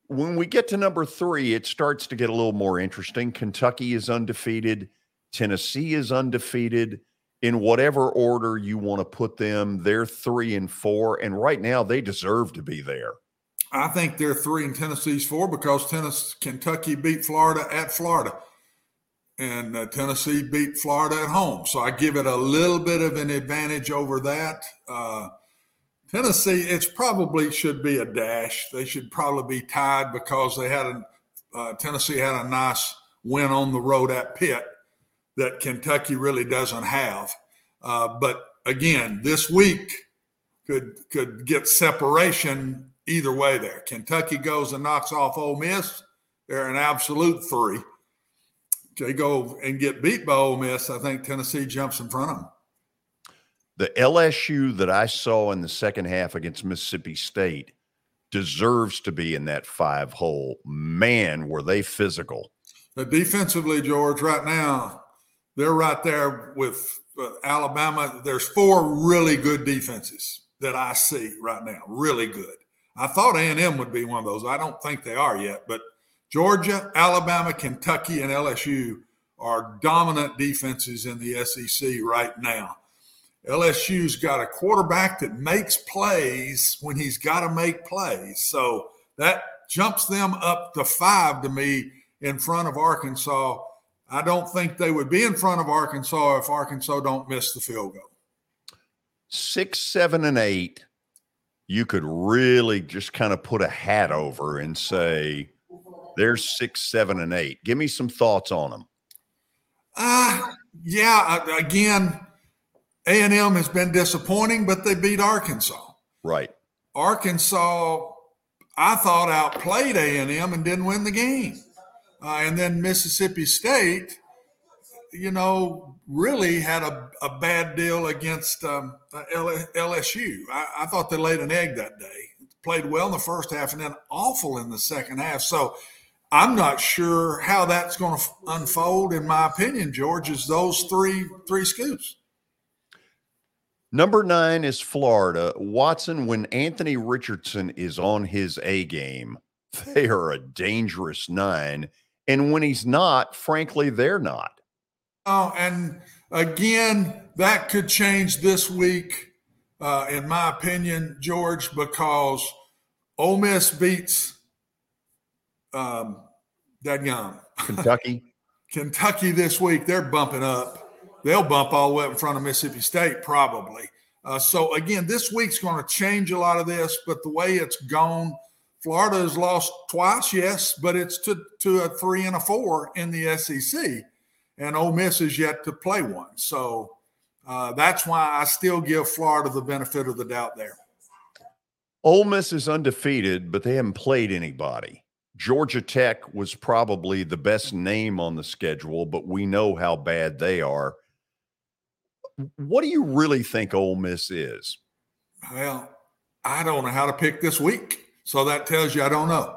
when we get to number three, it starts to get a little more interesting. Kentucky is undefeated. Tennessee is undefeated. In whatever order you want to put them, they're three and four. And right now, they deserve to be there. I think they're three and Tennessee's four because Tennessee, Kentucky beat Florida at Florida, and uh, Tennessee beat Florida at home. So I give it a little bit of an advantage over that. Uh, Tennessee, it's probably should be a dash. They should probably be tied because they had a uh, Tennessee had a nice win on the road at Pitt that Kentucky really doesn't have. Uh, but again, this week could could get separation either way there. Kentucky goes and knocks off Ole Miss. They're an absolute three. They go and get beat by Ole Miss. I think Tennessee jumps in front of them. The LSU that I saw in the second half against Mississippi State deserves to be in that five hole. Man, were they physical. But defensively, George, right now, they're right there with uh, Alabama. There's four really good defenses that I see right now, really good. I thought A&M would be one of those. I don't think they are yet, but Georgia, Alabama, Kentucky, and LSU are dominant defenses in the SEC right now. LSU's got a quarterback that makes plays when he's got to make plays. So that jumps them up to five to me in front of Arkansas. I don't think they would be in front of Arkansas if Arkansas don't miss the field goal. Six, seven, and eight you could really just kind of put a hat over and say, there's six, seven, and eight. Give me some thoughts on them. Uh, yeah, again, A&M has been disappointing, but they beat Arkansas. Right. Arkansas, I thought outplayed A&M and didn't win the game. Uh, and then Mississippi State, you know, really had a, a bad deal against um, LSU. I, I, thought they laid an egg that day. Played well in the first half and then awful in the second half. So I'm not sure how that's going to unfold. In my opinion, George, is those three three scoops. Number nine is Florida. Watson, when Anthony Richardson is on his A game, they are a dangerous nine. And when he's not, frankly, they're not. Oh, and again, that could change this week, uh, in my opinion, George, because Ole Miss beats um, that young Kentucky. Kentucky this week, they're bumping up. They'll bump all the way up in front of Mississippi State, probably. Uh, so again, this week's going to change a lot of this, but the way it's gone, Florida has lost twice, yes, but it's to, to a three and a four in the SEC, and Ole Miss is yet to play one. So uh, that's why I still give Florida the benefit of the doubt there. Ole Miss is undefeated, but they haven't played anybody. Georgia Tech was probably the best name on the schedule, but we know how bad they are. What do you really think Ole Miss is? Well, I don't know how to pick this week, so that tells you I don't know.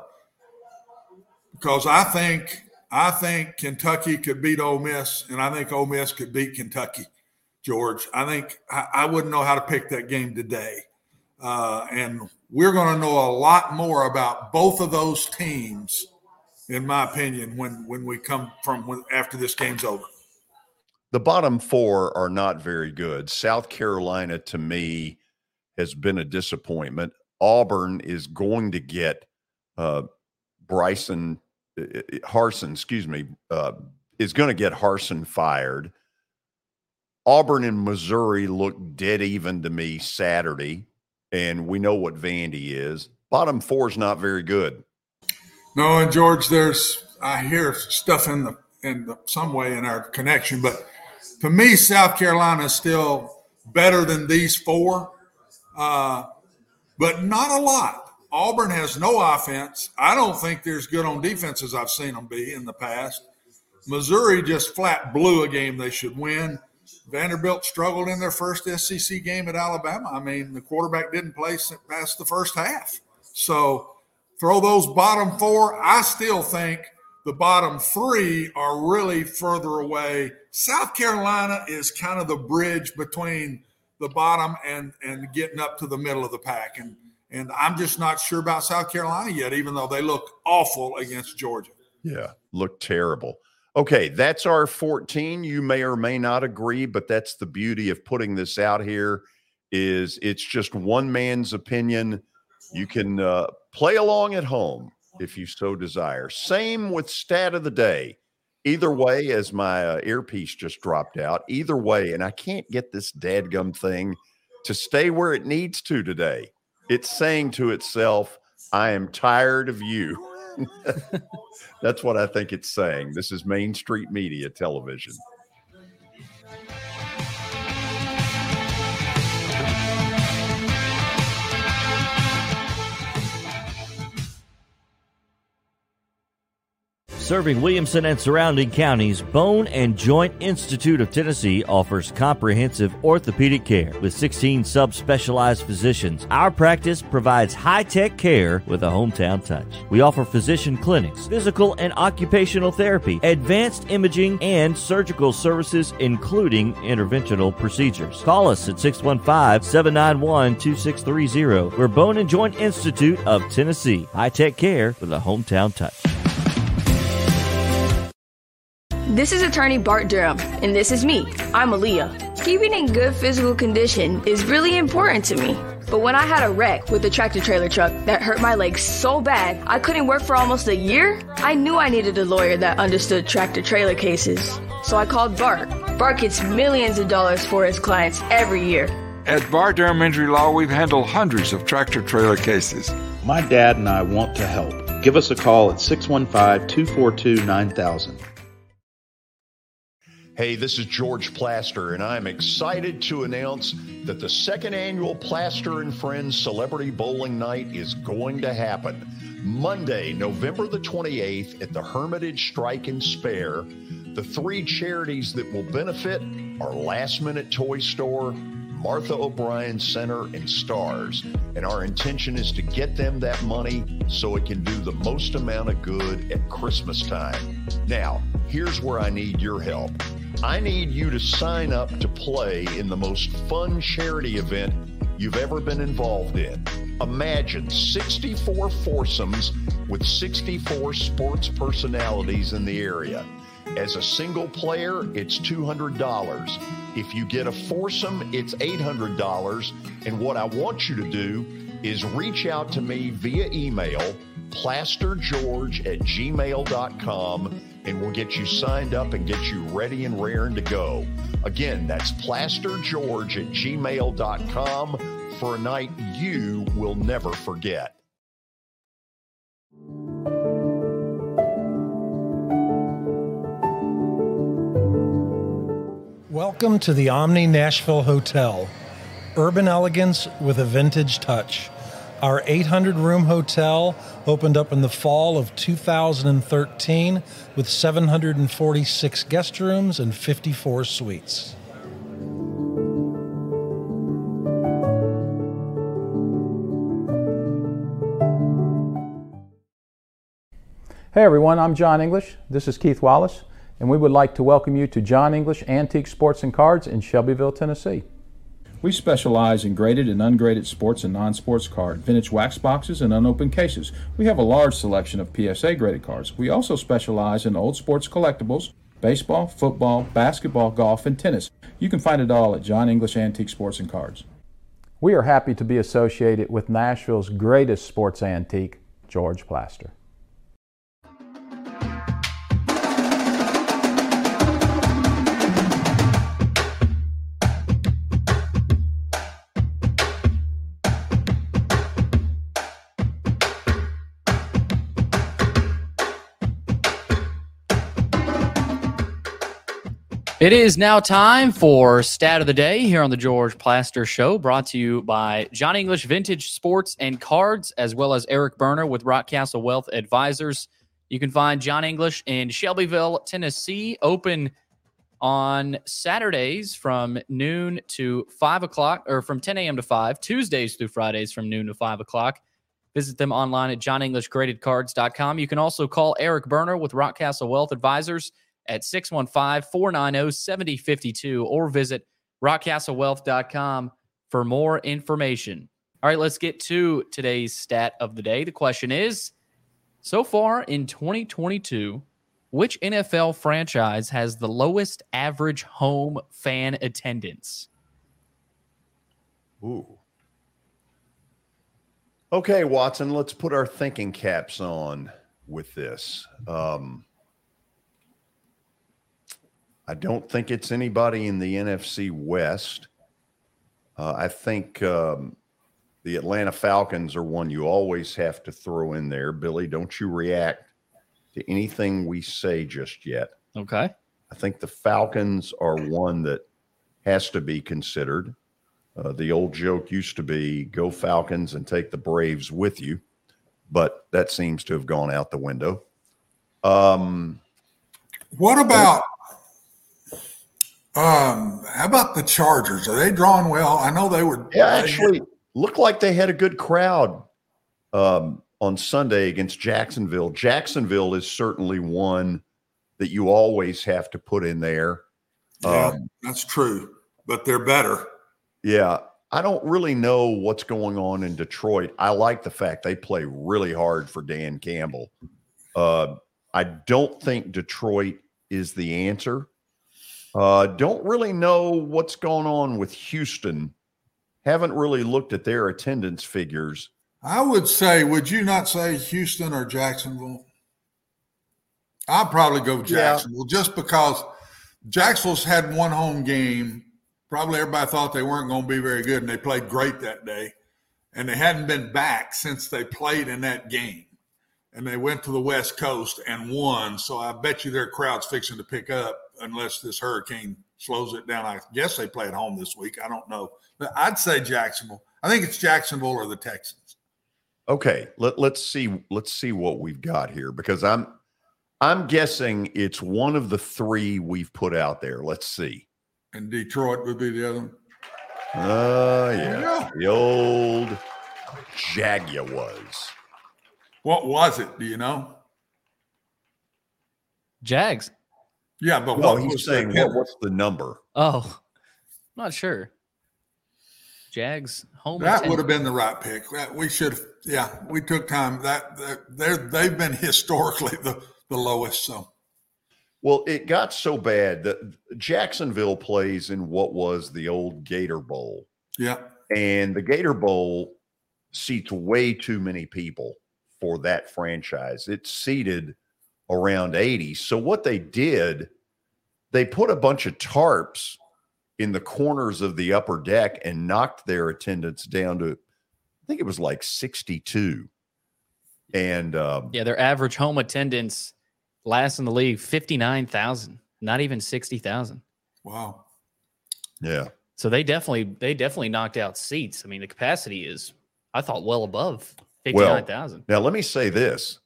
Because I think I think Kentucky could beat Ole Miss, and I think Ole Miss could beat Kentucky. George, I think I, I wouldn't know how to pick that game today. Uh, and we're going to know a lot more about both of those teams, in my opinion, when when we come from when, after this game's over. The bottom four are not very good. South Carolina, to me, has been a disappointment. Auburn is going to get uh, Bryson Harsin, excuse me, uh, is going to get Harsin fired. Auburn and Missouri look dead even to me Saturday, and we know what Vandy is. Bottom four is not very good. No, and George, there's I hear stuff in the in the, some way in our connection, but to me, South Carolina is still better than these four, uh, but not a lot. Auburn has no offense. I don't think they're as good on defense as I've seen them be in the past. Missouri just flat blew a game they should win. Vanderbilt struggled in their first SEC game at Alabama. I mean, the quarterback didn't play past the first half. So throw those bottom four. I still think the bottom three are really further away. South Carolina is kind of the bridge between the bottom and and getting up to the middle of the pack. And and I'm just not sure about South Carolina yet, even though they look awful against Georgia. Yeah, look terrible. Okay, that's our 14. You may or may not agree, but that's the beauty of putting this out here is it's just one man's opinion. You can uh, play along at home if you so desire. Same with stat of the day. Either way, as my uh, earpiece just dropped out, either way, and I can't get this dadgum thing to stay where it needs to today. It's saying to itself, I am tired of you. That's what I think it's saying. This is Main Street Media Television. Serving Williamson and surrounding counties, Bone and Joint Institute of Tennessee offers comprehensive orthopedic care with 16 subspecialized physicians. Our practice provides high-tech care with a hometown touch. We offer physician clinics, physical and occupational therapy, advanced imaging, and surgical services including interventional procedures. Call us at 615-791-2630. We're Bone and Joint Institute of Tennessee. High-tech care with a hometown touch. This is attorney Bart Durham, and this is me. I'm Aaliyah. Keeping in good physical condition is really important to me. But when I had a wreck with a tractor trailer truck that hurt my legs so bad I couldn't work for almost a year, I knew I needed a lawyer that understood tractor trailer cases. So I called Bart. Bart gets millions of dollars for his clients every year. At Bart Durham Injury Law, we've handled hundreds of tractor trailer cases. My dad and I want to help. Give us a call at 615 242 9000. Hey, this is George Plaster, and I'm excited to announce that the second annual Plaster and Friends Celebrity Bowling Night is going to happen Monday, November the 28th at the Hermitage Strike and Spare. The three charities that will benefit are Last Minute Toy Store, Martha O'Brien Center, and Stars. And our intention is to get them that money so it can do the most amount of good at Christmas time. Now, here's where I need your help. I need you to sign up to play in the most fun charity event you've ever been involved in. Imagine 64 foursomes with 64 sports personalities in the area. As a single player, it's $200. If you get a foursome, it's $800. And what I want you to do is reach out to me via email, plastergeorge at gmail.com, and we'll get you signed up and get you ready and raring to go. Again, that's plastergeorge at gmail.com for a night you will never forget. Welcome to the Omni Nashville Hotel. Urban elegance with a vintage touch. Our 800 room hotel opened up in the fall of 2013 with 746 guest rooms and 54 suites. Hey everyone, I'm John English. This is Keith Wallace, and we would like to welcome you to John English Antique Sports and Cards in Shelbyville, Tennessee. We specialize in graded and ungraded sports and non sports card, vintage wax boxes, and unopened cases. We have a large selection of PSA graded cards. We also specialize in old sports collectibles, baseball, football, basketball, golf, and tennis. You can find it all at John English Antique Sports and Cards. We are happy to be associated with Nashville's greatest sports antique, George Plaster. It is now time for Stat of the Day here on the George Plaster Show, brought to you by John English Vintage Sports and Cards, as well as Eric Berner with Rockcastle Wealth Advisors. You can find John English in Shelbyville, Tennessee, open on Saturdays from noon to 5 o'clock, or from 10 a.m. to 5, Tuesdays through Fridays from noon to 5 o'clock. Visit them online at johnenglishgradedcards.com. You can also call Eric Berner with Rockcastle Wealth Advisors at 615-490-7052 or visit rockcastlewealth.com for more information. All right, let's get to today's stat of the day. The question is, so far in 2022, which NFL franchise has the lowest average home fan attendance? Ooh. Okay, Watson, let's put our thinking caps on with this. Um, I don't think it's anybody in the NFC West. Uh, I think um, the Atlanta Falcons are one you always have to throw in there. Billy, don't you react to anything we say just yet. Okay. I think the Falcons are one that has to be considered. Uh, the old joke used to be go Falcons and take the Braves with you, but that seems to have gone out the window. Um, What about um how about the Chargers? Are they drawing well? I know they were Yeah, actually, looked like they had a good crowd um, on Sunday against Jacksonville. Jacksonville is certainly one that you always have to put in there. Yeah, Um, that's true. But they're better. yeah, I don't really know what's going on in Detroit. I like the fact they play really hard for Dan Campbell. Uh, I don't think Detroit is the answer. Uh, don't really know what's going on with Houston. Haven't really looked at their attendance figures. I would say, would you not say Houston or Jacksonville? I'd probably go Jacksonville just because Jacksonville's had one home game. Probably everybody thought they weren't going to be very good, and they played great that day. And they hadn't been back since they played in that game. And they went to the West Coast and won. So I bet you their crowd's fixing to pick up unless this hurricane slows it down. I guess they play at home this week. I don't know. But I'd say Jacksonville. I think it's Jacksonville or the Texans. Okay, let, let's see let's see what we've got here because I'm I'm guessing it's one of the three we've put out there. Let's see. And Detroit would be the other one. Oh There you yeah, the old Jaguars. What was it? Do you know? Jags. Yeah, but Well, what he's was saying what, what's the number? Oh, I'm not sure. Jags home. That would have been the right pick. We should have. Yeah, we took time. That that- they're they've been historically the the lowest. So Well, it got so bad that Jacksonville plays in what was the old Gator Bowl. yeah, And the Gator Bowl seats way too many people for that franchise. It seated around 80. So what they did, they put a bunch of tarps in the corners of the upper deck and knocked their attendance down to I think it was like 62. And um, Yeah, their average home attendance last in the league, 59,000, not even 60,000. wow. Yeah. So they definitely they definitely knocked out seats. I mean, the capacity is I thought well above fifty nine thousand. Now, let me say this.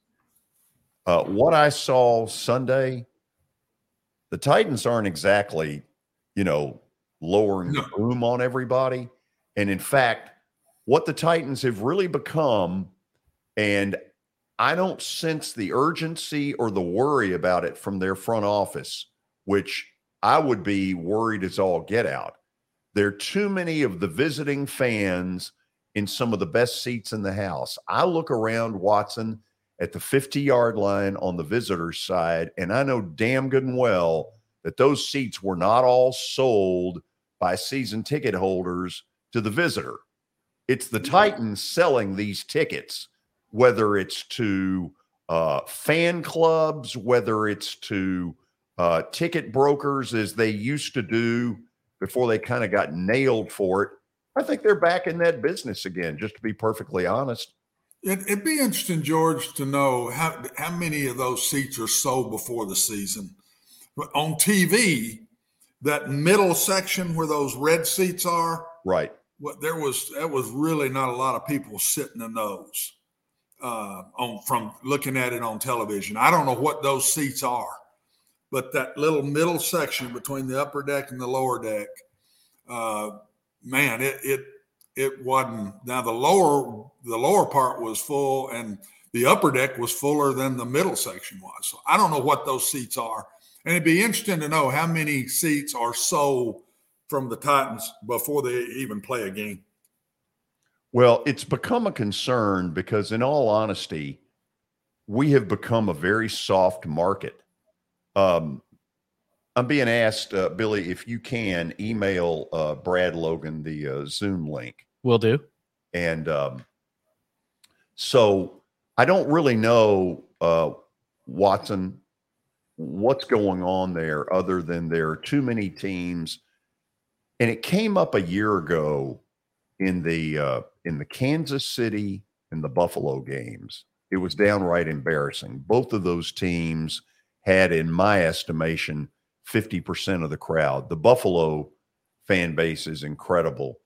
Uh, what I saw Sunday, the Titans aren't exactly, you know, lowering the boom on everybody. And in fact, what the Titans have really become, and I don't sense the urgency or the worry about it from their front office, which I would be worried as all get out. There are too many of the visiting fans in some of the best seats in the house. I look around Watson at the 50 yard line on the visitors side, and I know damn good and well that those seats were not all sold by season ticket holders to the visitor. It's the Titans selling these tickets, whether it's to uh, fan clubs, whether it's to uh, ticket brokers, as they used to do before they kind of got nailed for it. I think they're back in that business again, just to be perfectly honest. It, would be interesting, George, to know how how many of those seats are sold before the season. But on TV, that middle section where those red seats are, right? What there was that was really not a lot of people sitting in those uh, on from looking at it on television. I don't know what those seats are, but that little middle section between the upper deck and the lower deck, uh, man, it it it wasn't. Now the lower the lower part was full, and the upper deck was fuller than the middle section was. So I don't know what those seats are, and it'd be interesting to know how many seats are sold from the Titans before they even play a game. Well, it's become a concern because, in all honesty, we have become a very soft market. Um, I'm being asked, uh, Billy, if you can email uh, Brad Logan the uh, Zoom link. Will do. And um, so I don't really know, uh, Watson, what's going on there other than there are too many teams. And it came up a year ago in the uh, in the Kansas City and the Buffalo games. It was downright embarrassing. Both of those teams had, in my estimation, 50% of the crowd. The Buffalo fan base is incredible.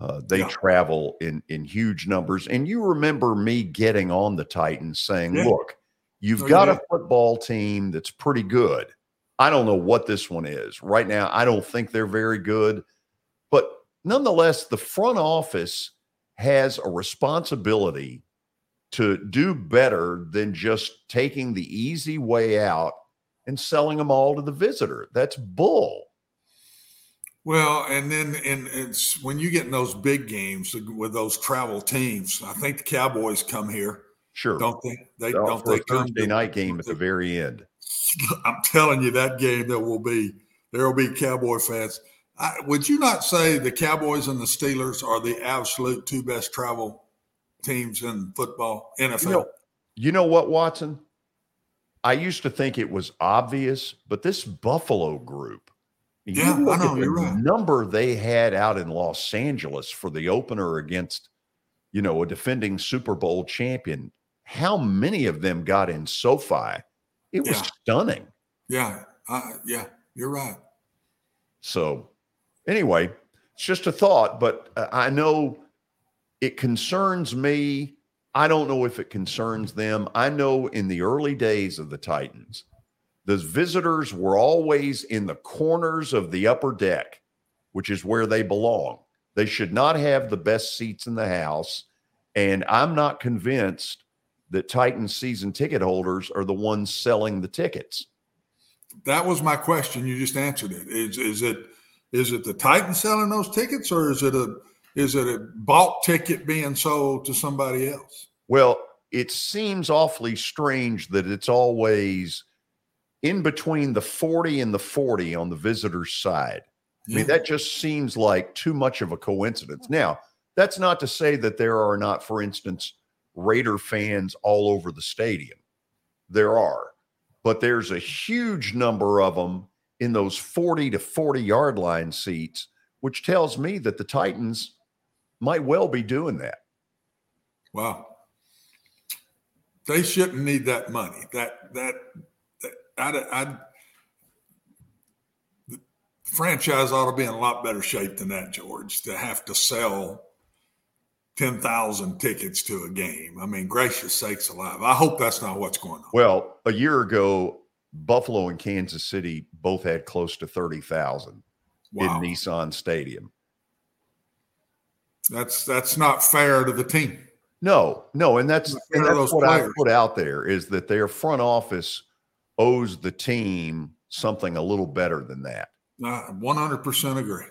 Uh, they yeah. travel in in huge numbers. And you remember me getting on the Titans saying, yeah. look, you've oh, got yeah. a football team that's pretty good. I don't know what this one is. Right now, I don't think they're very good. But nonetheless, the front office has a responsibility to do better than just taking the easy way out and selling them all to the visitor. That's bull. Well, and then and it's when you get in those big games with those travel teams. I think the Cowboys come here. Sure, don't they? They don't they come Thursday night game at the very end. I'm telling you, that game there will be there will be Cowboy fans. I, would you not say the Cowboys and the Steelers are the absolute two best travel teams in football, NFL? You know, you know what, Watson? I used to think it was obvious, but this Buffalo group, yeah, I know you're right. Number they had out in Los Angeles for the opener against, you know, a defending Super Bowl champion. How many of them got in SoFi? It was yeah. stunning. Yeah, uh, yeah, you're right. So, anyway, it's just a thought, but uh, I know it concerns me I don't know if it concerns them. I know in the early days of the Titans, the visitors were always in the corners of the upper deck, which is where they belong. They should not have the best seats in the house. And I'm not convinced that Titans season ticket holders are the ones selling the tickets. That was my question. You just answered it. Is, is it is it the Titans selling those tickets or is it a is it a bulk ticket being sold to somebody else? Well, it seems awfully strange that it's always in between the 40 and the 40 on the visitor's side. Yeah. I mean, that just seems like too much of a coincidence. Now, that's not to say that there are not, for instance, Raider fans all over the stadium. There are, but there's a huge number of them in those 40 to 40 yard line seats, which tells me that the Titans might well be doing that. Wow. They shouldn't need that money. That that, that I, I franchise ought to be in a lot better shape than that, George, to have to sell 10,000 tickets to a game. I mean, gracious sakes alive. I hope that's not what's going on. Well, a year ago, Buffalo and Kansas City both had close to 30,000 Wow. in Nissan Stadium. That's that's not fair to the team. No, no, and that's, and that's what I put out there is that their front office owes the team something a little better than that. 100% agree.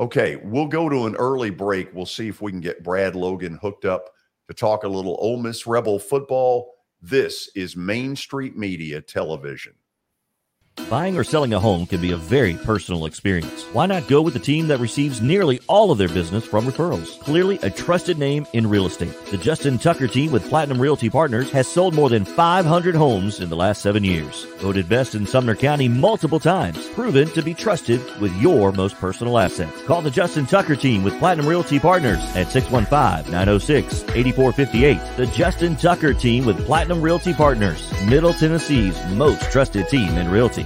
Okay, we'll go to an early break. We'll see if we can get Brad Logan hooked up to talk a little Ole Miss Rebel football. This is Main Street Media Television. Buying or selling a home can be a very personal experience. Why not go with the team that receives nearly all of their business from referrals? Clearly a trusted name in real estate. The Justin Tucker team with Platinum Realty Partners has sold more than 500 homes in the last seven years. Voted best in Sumner County multiple times. Proven to be trusted with your most personal assets. Call the Justin Tucker team with Platinum Realty Partners at 615-906-8458. The Justin Tucker team with Platinum Realty Partners. Middle Tennessee's most trusted team in realty.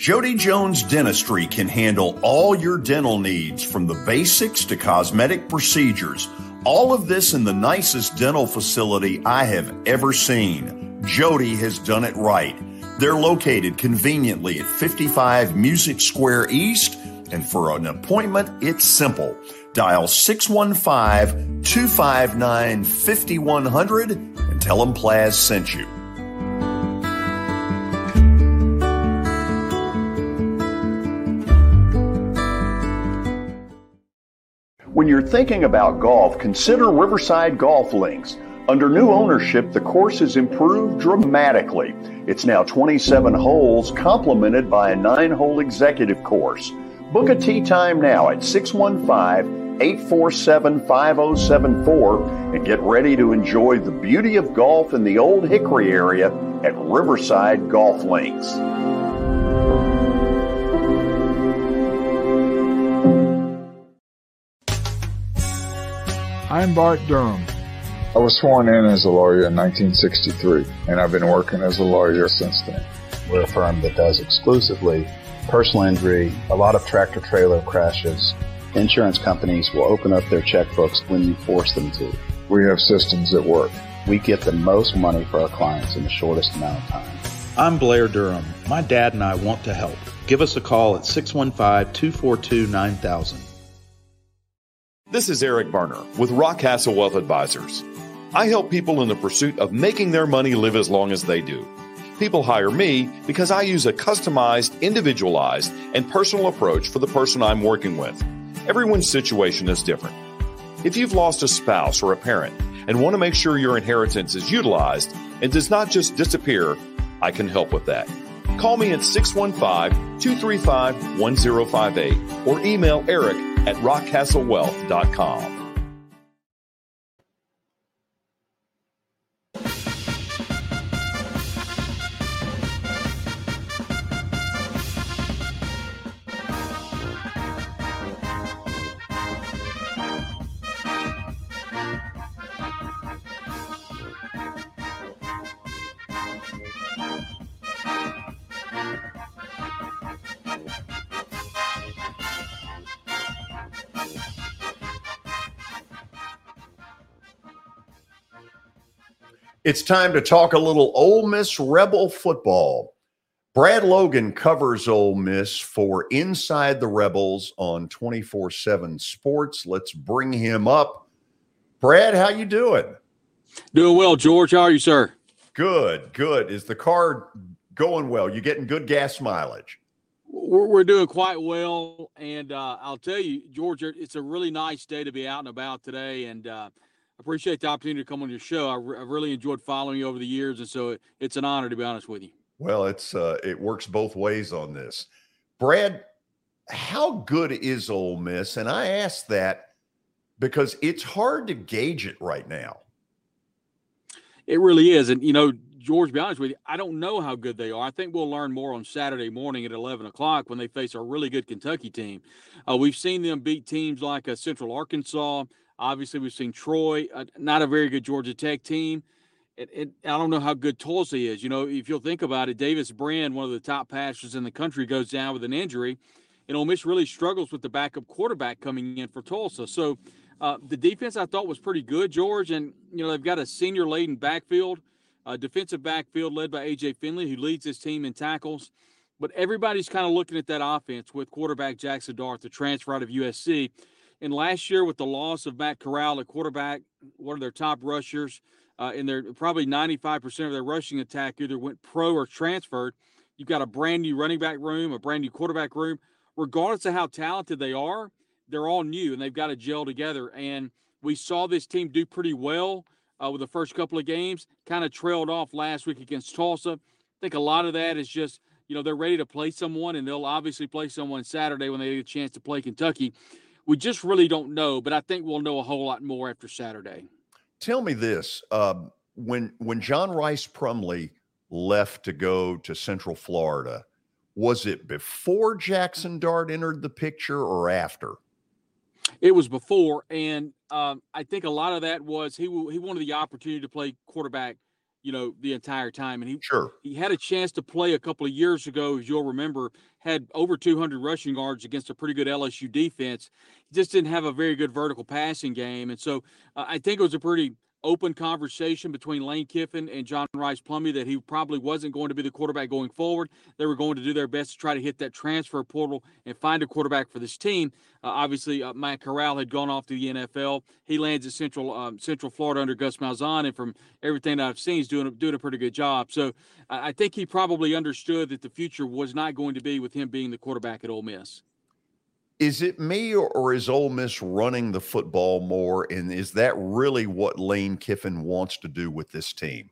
Jody Jones Dentistry can handle all your dental needs from the basics to cosmetic procedures. All of this in the nicest dental facility I have ever seen. Jody has done it right. They're located conveniently at 55 Music Square East, and for an appointment, it's simple. Dial 615 259 5100 and tell them Plaz sent you. When you're thinking about golf, consider Riverside Golf Links. Under new ownership, the course has improved dramatically. It's now 27 holes, complemented by a nine hole executive course. Book a tee time now at 615 847 5074 and get ready to enjoy the beauty of golf in the Old Hickory area at Riverside Golf Links. I'm Bart Durham. I was sworn in as a lawyer in 1963, and I've been working as a lawyer since then. We're a firm that does exclusively personal injury, a lot of tractor trailer crashes. Insurance companies will open up their checkbooks when you force them to. We have systems that work. We get the most money for our clients in the shortest amount of time. I'm Blair Durham. My dad and I want to help. Give us a call at 615 242 9000. This is Eric Berner with Rockcastle Wealth Advisors. I help people in the pursuit of making their money live as long as they do. People hire me because I use a customized, individualized, and personal approach for the person I'm working with. Everyone's situation is different. If you've lost a spouse or a parent and want to make sure your inheritance is utilized and does not just disappear, I can help with that. Call me at 615-235-1058 or email eric at rockcastlewealth.com. It's time to talk a little Ole Miss Rebel football. Brad Logan covers Ole Miss for Inside the Rebels on 24/7 Sports. Let's bring him up. Brad, how you doing? Doing well, George. How are you, sir? Good, good. Is the car going well? You getting good gas mileage? We're, we're doing quite well, and uh, I'll tell you, George, it's a really nice day to be out and about today, and uh, appreciate the opportunity to come on your show. I re- I've really enjoyed following you over the years, and so it, it's an honor to be honest with you. Well, it's uh, it works both ways on this. Brad, how good is Ole Miss? And I ask that because it's hard to gauge it right now. It really is. And, you know, George, be honest with you, I don't know how good they are. I think we'll learn more on Saturday morning at 11 o'clock when they face a really good Kentucky team. Uh, we've seen them beat teams like uh, Central Arkansas. Obviously, we've seen Troy, uh, not a very good Georgia Tech team. I don't know how good Tulsa is. You know, if you'll think about it, Davis Brin, one of the top passers in the country, goes down with an injury and Ole Miss really struggles with the backup quarterback coming in for Tulsa. So uh, the defense I thought was pretty good, George, and you know they've got a senior laden backfield, a defensive backfield led by AJ Finley, who leads his team in tackles. But everybody's kind of looking at that offense with quarterback Jackson Dart, the transfer out of USC. And last year, with the loss of Matt Corral the quarterback, one of their top rushers, uh, and their probably 95% of their rushing attack either went pro or transferred. You've got a brand new running back room, a brand new quarterback room regardless of how talented they are, they're all new and they've got to gel together. And we saw this team do pretty well uh, with the first couple of games, kind of trailed off last week against Tulsa. I think a lot of that is just, you know, they're ready to play someone and they'll obviously play someone Saturday when they get a chance to play Kentucky. We just really don't know, but I think we'll know a whole lot more after Saturday. Tell me this: um, when when John Rice Plumlee left to go to Central Florida, was it before Jackson Dart entered the picture or after? It was before, and um, I think a lot of that was he he wanted the opportunity to play quarterback, you know, the entire time, and he sure he had a chance to play a couple of years ago, as you'll remember, had over 200 rushing yards against a pretty good LSU defense. He just didn't have a very good vertical passing game, and so uh, I think it was a pretty open conversation between Lane Kiffin and John Rice Plumlee that he probably wasn't going to be the quarterback going forward. They were going to do their best to try to hit that transfer portal and find a quarterback for this team. Uh, obviously, uh, Matt Corral had gone off to the NFL. He lands at Central um, Central Florida under Gus Malzahn, and from everything that I've seen, he's doing doing a pretty good job. So I think he probably understood that the future was not going to be with him being the quarterback at Ole Miss. Is it me or, or is Ole Miss running the football more? And is that really what Lane Kiffin wants to do with this team?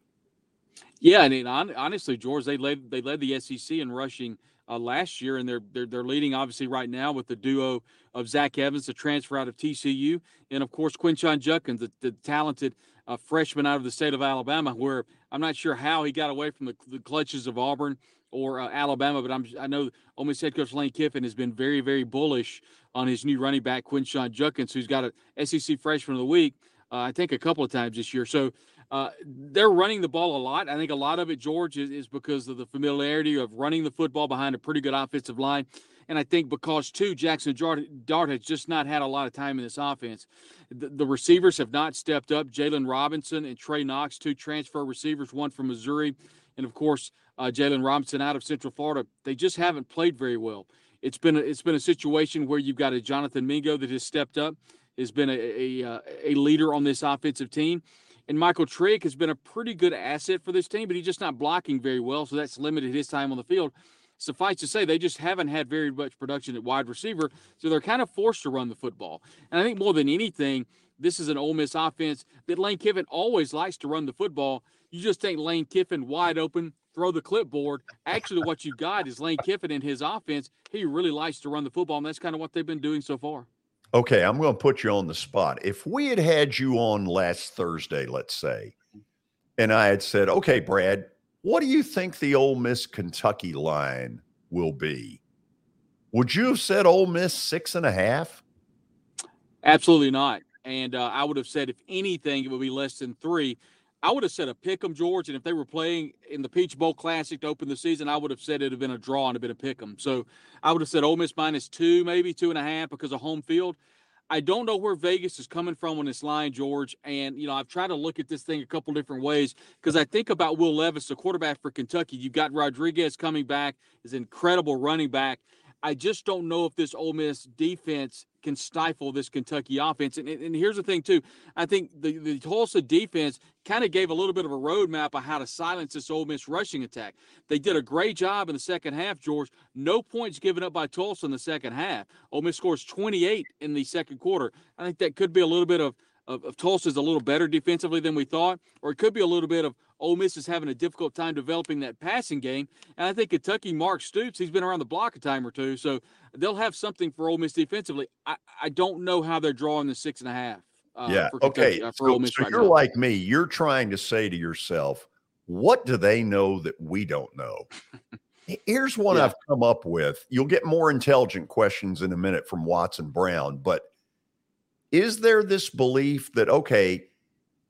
Yeah, I mean, honestly, George, they led they led the SEC in rushing uh, last year, and they're, they're they're leading obviously right now with the duo of Zach Evans, the transfer out of TCU, and of course Quinshon Judkins, the, the talented uh, freshman out of the state of Alabama. Where I'm not sure how he got away from the, the clutches of Auburn or uh, Alabama, but I'm I know Ole Miss head coach Lane Kiffin has been very very bullish on his new running back Quinshon Judkins, who's got a SEC Freshman of the Week, uh, I think a couple of times this year. So uh, they're running the ball a lot. I think a lot of it, George, is, is because of the familiarity of running the football behind a pretty good offensive line. And I think because, too, Jackson Dart has just not had a lot of time in this offense. The, the receivers have not stepped up. Jaylon Robinson and Trey Knox, two transfer receivers, one from Missouri, and of course, uh, Jaylon Robinson out of Central Florida. They just haven't played very well. It's been a, it's been a situation where you've got a Jonathan Mingo that has stepped up, has been a a, a leader on this offensive team, and Michael Trigg has been a pretty good asset for this team, but he's just not blocking very well, so that's limited his time on the field. Suffice to say, they just haven't had very much production at wide receiver, so they're kind of forced to run the football. And I think more than anything, this is an Ole Miss offense that Lane Kiffin always likes to run the football. You just think Lane Kiffin wide open, throw the clipboard. Actually, what you've got is Lane Kiffin in his offense. He really likes to run the football, and that's kind of what they've been doing so far. Okay, I'm going to put you on the spot. If we had had you on last Thursday, let's say, and I had said, okay, Brad, what do you think the Ole Miss Kentucky line will be? Would you have said Ole Miss six and a half? Absolutely not. And uh, I would have said, if anything, it would be less than three. I would have said a pick 'em, George. And if they were playing in the Peach Bowl Classic to open the season, I would have said it'd have been a draw and a bit of pick 'em. So I would have said Ole Miss minus two, maybe two and a half because of home field. I don't know where Vegas is coming from on this line, George. And, you know, I've tried to look at this thing a couple different ways because I think about Will Levis, the quarterback for Kentucky. You've got Rodriguez coming back, is incredible running back. I just don't know if this Ole Miss defense can stifle this Kentucky offense. And, and here's the thing, too. I think the, the Tulsa defense kind of gave a little bit of a roadmap on how to silence this Ole Miss rushing attack. They did a great job in the second half, George. No points given up by Tulsa in the second half. Ole Miss scores 28 in the second quarter. I think that could be a little bit of of, of Tulsa's a little better defensively than we thought, or it could be a little bit of Ole Miss is having a difficult time developing that passing game. And I think Kentucky, Mark Stoops, he's been around the block a time or two, so they'll have something for Ole Miss defensively. I, I don't know how they're drawing the six and a half. Uh, yeah. Okay. uh, So, Miss so right you're now. like me. You're trying to say to yourself, what do they know that we don't know? Here's one Yeah. I've come up with. You'll get more intelligent questions in a minute from Watson Brown, but is there this belief that, okay,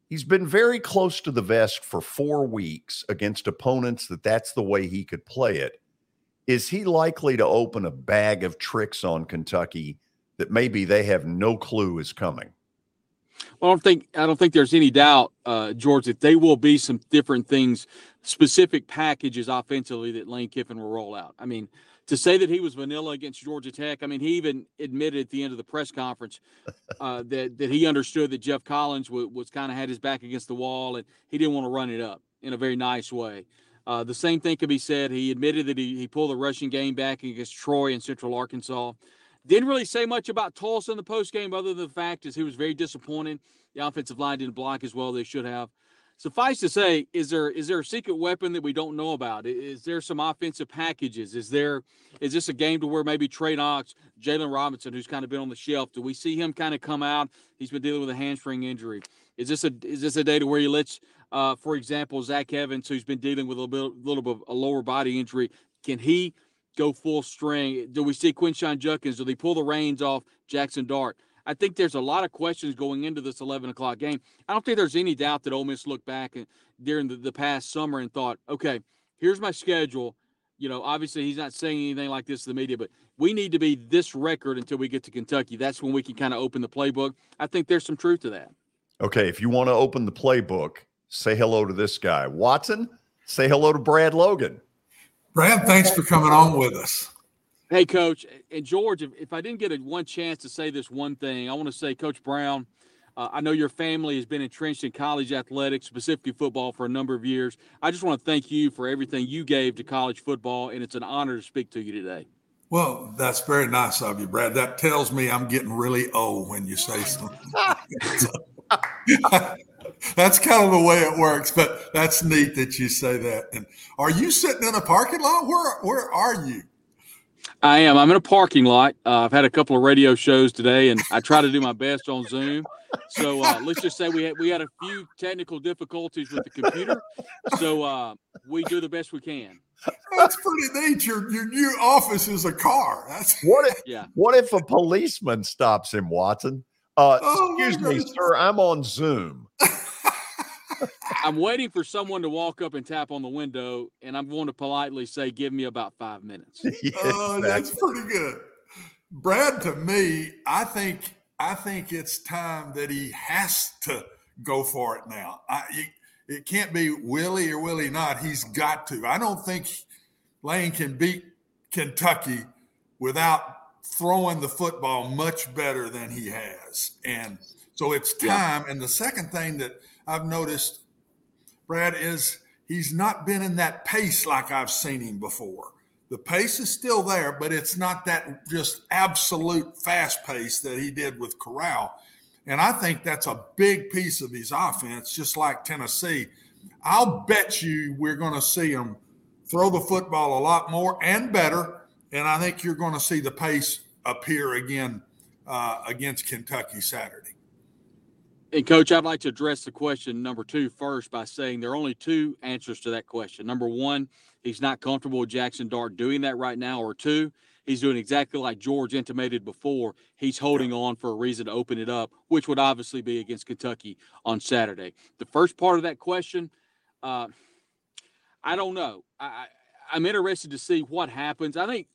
he's been very close to the vest for four weeks against opponents that that's the way he could play it? Is he likely to open a bag of tricks on Kentucky that maybe they have no clue is coming? Well, I don't think I don't think there's any doubt, uh, George, that they will be some different things, specific packages offensively that Lane Kiffin will roll out. I mean, to say that he was vanilla against Georgia Tech, I mean, he even admitted at the end of the press conference uh, that that he understood that Geoff Collins was, was kind of had his back against the wall and he didn't want to run it up in a very nice way. Uh, the same thing could be said. He admitted that he, he pulled the rushing game back against Troy and Central Arkansas. Didn't really say much about Tulsa in the post game, other than the fact is he was very disappointed. The offensive line didn't block as well as they should have. Suffice to say, is there is there a secret weapon that we don't know about? Is there some offensive packages? Is there is this a game to where maybe Trey Knox, Jaylon Robinson, who's kind of been on the shelf, do we see him kind of come out? He's been dealing with a hamstring injury. Is this a is this a day to where he lets, uh, for example, Zach Evans, who's been dealing with a little bit little bit of a lower body injury, can he go full string? Do we see Quinshon Judkins? Do they pull the reins off Jackson Dart? I think there's a lot of questions going into this 11 o'clock game. I don't think there's any doubt that Ole Miss looked back and during the, the past summer and thought, okay, here's my schedule. You know, obviously he's not saying anything like this to the media, but we need to be this record until we get to Kentucky. That's when we can kind of open the playbook. I think there's some truth to that. Okay, if you want to open the playbook, say hello to this guy. Watson, say hello to Brad Logan. Brad, thanks for coming on with us. Hey, Coach and George. If, if I didn't get a one chance to say this one thing, I want to say, Coach Brown. Uh, I know your family has been entrenched in college athletics, specifically football, for a number of years. I just want to thank you for everything you gave to college football, and it's an honor to speak to you today. Well, that's very nice of you, Brad. That tells me I'm getting really old when you say something. that's kind of the way it works, but that's neat that you say that. And are you sitting in a parking lot? Where where are you? I am. I'm in a parking lot. Uh, I've had a couple of radio shows today, and I try to do my best on Zoom. So uh, let's just say we had we had a few technical difficulties with the computer. So uh, we do the best we can. That's pretty neat. Your your new office is a car. That's What if Yeah. what if a policeman stops him, Watson? Uh, Oh, excuse me, goodness. sir. I'm on Zoom. I'm waiting for someone to walk up and tap on the window, and I'm going to politely say, "Give me about five minutes." Oh, that's pretty good. Brad, to me, I think I think it's time that he has to go for it now. I, it, it can't be Willie or Willie not. He's got to. I don't think Lane can beat Kentucky without throwing the football much better than he has. And so it's time. And the second thing that I've noticed, Brad, is he's not been in that pace like I've seen him before. The pace is still there, but it's not that just absolute fast pace that he did with Corral. And I think that's a big piece of his offense, just like Tennessee. I'll bet you we're going to see him throw the football a lot more and better. And I think you're going to see the pace appear again uh, against Kentucky Saturday. And coach, I'd like to address the question number two first by saying there are only two answers to that question. Number one, he's not comfortable with Jackson Dart doing that right now, or two, he's doing exactly like George intimated before. He's holding on for a reason to open it up, which would obviously be against Kentucky on Saturday. The first part of that question, uh, I don't know. I, I'm interested to see what happens. I think,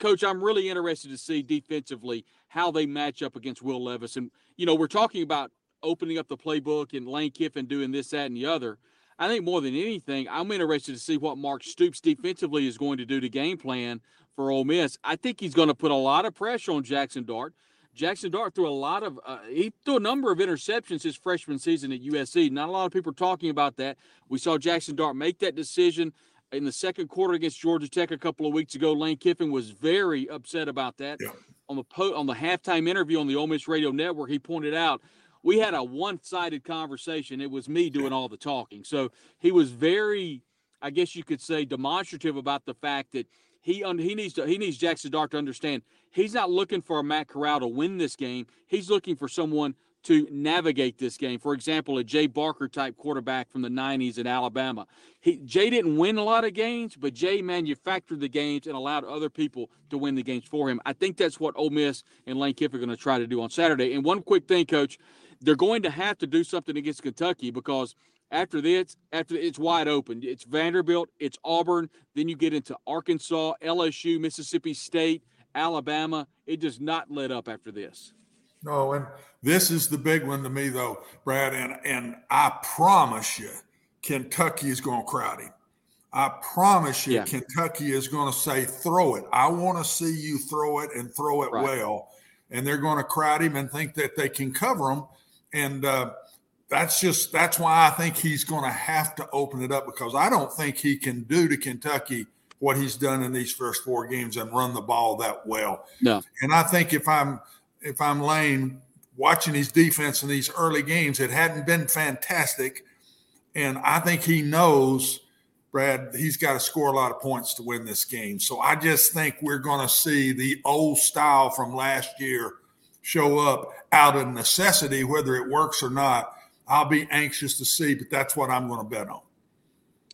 Coach, I'm really interested to see defensively how they match up against Will Levis. And, you know, we're talking about opening up the playbook and Lane Kiffin doing this, that, and the other. I think more than anything, I'm interested to see what Mark Stoops defensively is going to do to game plan for Ole Miss. I think he's going to put a lot of pressure on Jackson Dart. Jackson Dart threw a lot of uh, he threw a number of interceptions his freshman season at USC. Not a lot of people are talking about that. We saw Jackson Dart make that decision in the second quarter against Georgia Tech a couple of weeks ago. Lane Kiffin was very upset about that. On the po- on the halftime interview on the Ole Miss Radio Network, he pointed out we had a one-sided conversation. It was me doing all the talking. So he was very, I guess you could say, demonstrative about the fact that he he needs to he needs Jackson Dart to understand he's not looking for a Matt Corral to win this game. He's looking for someone to navigate this game. For example, a Jay Barker type quarterback from the 90s in Alabama. He, Jay didn't win a lot of games, but Jay manufactured the games and allowed other people to win the games for him. I think that's what Ole Miss and Lane Kiffin are going to try to do on Saturday. And one quick thing, Coach, they're going to have to do something against Kentucky because after this, after it's wide open. It's Vanderbilt, it's Auburn, then you get into Arkansas, LSU, Mississippi State, Alabama. It does not let up after this. No, and this is the big one to me, though, Brad. And and I promise you, Kentucky is going to crowd him. I promise you, yeah. Kentucky is going to say, "Throw it." I want to see you throw it and throw it right. well. And they're going to crowd him and think that they can cover him. And uh, that's just that's why I think he's going to have to open it up because I don't think he can do to Kentucky what he's done in these first four games and run the ball that well. No. And I think if I'm if I'm Lane watching his defense in these early games, it hadn't been fantastic. And I think he knows, Brad, he's got to score a lot of points to win this game. So I just think we're going to see the old style from last year show up out of necessity, whether it works or not. I'll be anxious to see, but that's what I'm going to bet on.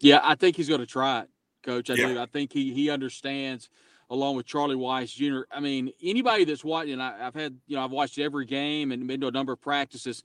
Yeah, I think he's going to try it, Coach. I yeah. do. I think he he understands – along with Charlie Weis Jr. I mean, anybody that's watching, I, have had, you know, I've watched every game and been to a number of practices.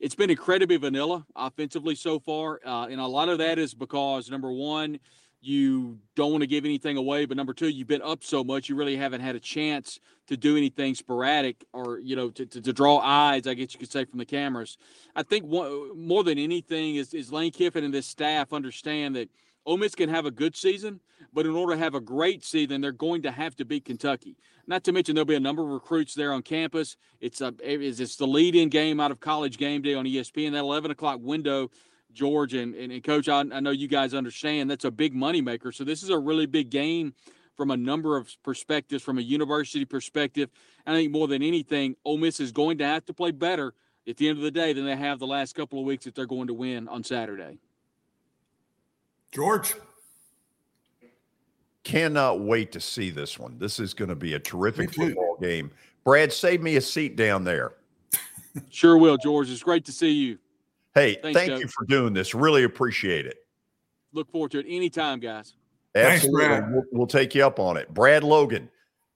It's been incredibly vanilla offensively so far. Uh, and a lot of that is because, number one, you don't want to give anything away. But number two, you've been up so much, you really haven't had a chance to do anything sporadic or, you know, to, to, to draw eyes, I guess you could say, from the cameras. I think one, more than anything is, is Lane Kiffin and this staff understand that – Ole Miss can have a good season, but in order to have a great season, they're going to have to beat Kentucky. Not to mention there'll be a number of recruits there on campus. It's a it's the lead-in game out of College Game Day on ESPN. That 11 o'clock window, George and, and, and Coach, I, I know you guys understand that's a big moneymaker. So this is a really big game from a number of perspectives, from a university perspective. I think more than anything, Ole Miss is going to have to play better at the end of the day than they have the last couple of weeks if they're going to win on Saturday. George. Cannot wait to see this one. This is going to be a terrific football game. Brad, save me a seat down there. sure will, George. It's great to see you. Hey, Thanks, thank Coach. you for doing this. Really appreciate it. Look forward to it anytime, guys. Absolutely. Thanks, we'll, we'll take you up on it. Brad Logan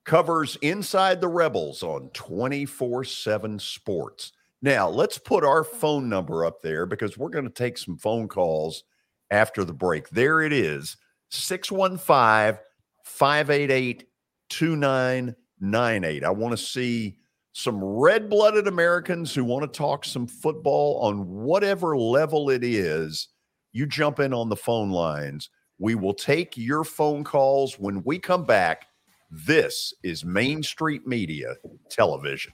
covers Inside the Rebels on 24 7 Sports. Now, let's put our phone number up there because we're going to take some phone calls after the break. There it is 615 588 2998. I want to see some red blooded Americans who want to talk some football on whatever level it is. You jump in on the phone lines. We will take your phone calls when we come back. This is Main Street Media Television.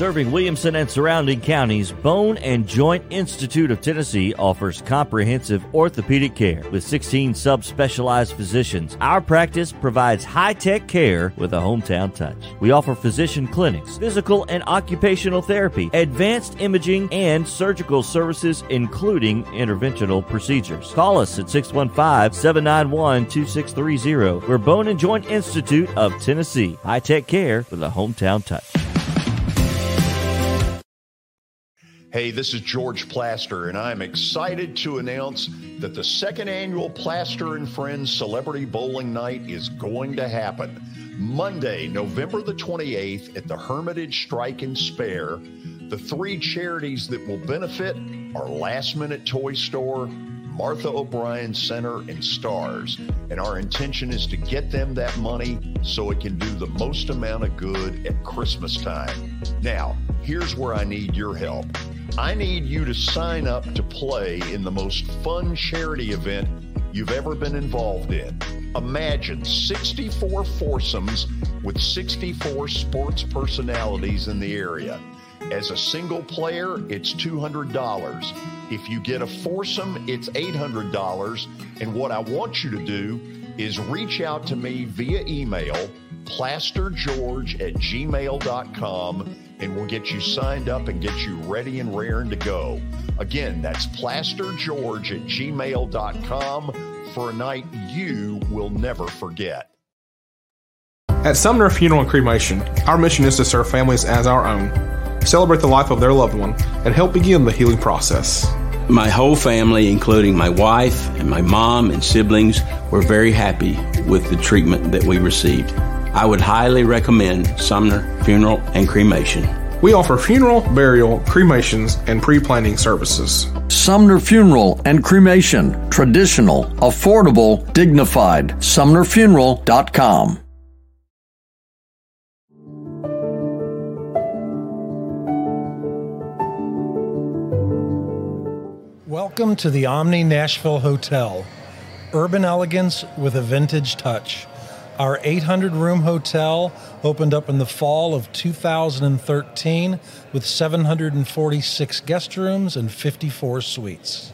Serving Williamson and surrounding counties, Bone and Joint Institute of Tennessee offers comprehensive orthopedic care with 16 subspecialized physicians. Our practice provides high-tech care with a hometown touch. We offer physician clinics, physical and occupational therapy, advanced imaging, and surgical services including interventional procedures. Call us at 615-791-2630. We're Bone and Joint Institute of Tennessee. High-tech care with a hometown touch. Hey, this is George Plaster, and I'm excited to announce that the second annual Plaster and Friends Celebrity Bowling Night is going to happen Monday, November the 28th at the Hermitage Strike and Spare. The three charities that will benefit are Last Minute Toy Store, Martha O'Brien Center, and Stars. And our intention is to get them that money so it can do the most amount of good at Christmas time. Now, here's where I need your help. I need you to sign up to play in the most fun charity event you've ever been involved in. Imagine 64 foursomes with 64 sports personalities in the area. As a single player, it's $200. If you get a foursome, it's $800. And what I want you to do is reach out to me via email, plastergeorge at gmail.com, and we'll get you signed up and get you ready and raring to go. Again, that's plastergeorge at gmail.com for a night you will never forget. At Sumner Funeral and Cremation, our mission is to serve families as our own, celebrate the life of their loved one, and help begin the healing process. My whole family, including my wife and my mom and siblings, were very happy with the treatment that we received. I would highly recommend Sumner Funeral and Cremation. We offer funeral, burial, cremations, and pre planning services. Sumner Funeral and Cremation. Traditional, affordable, dignified. SumnerFuneral.com. Welcome to the Omni Nashville Hotel. Urban elegance with a vintage touch. Our 800 room hotel opened up in the fall of 2013 with 746 guest rooms and 54 suites.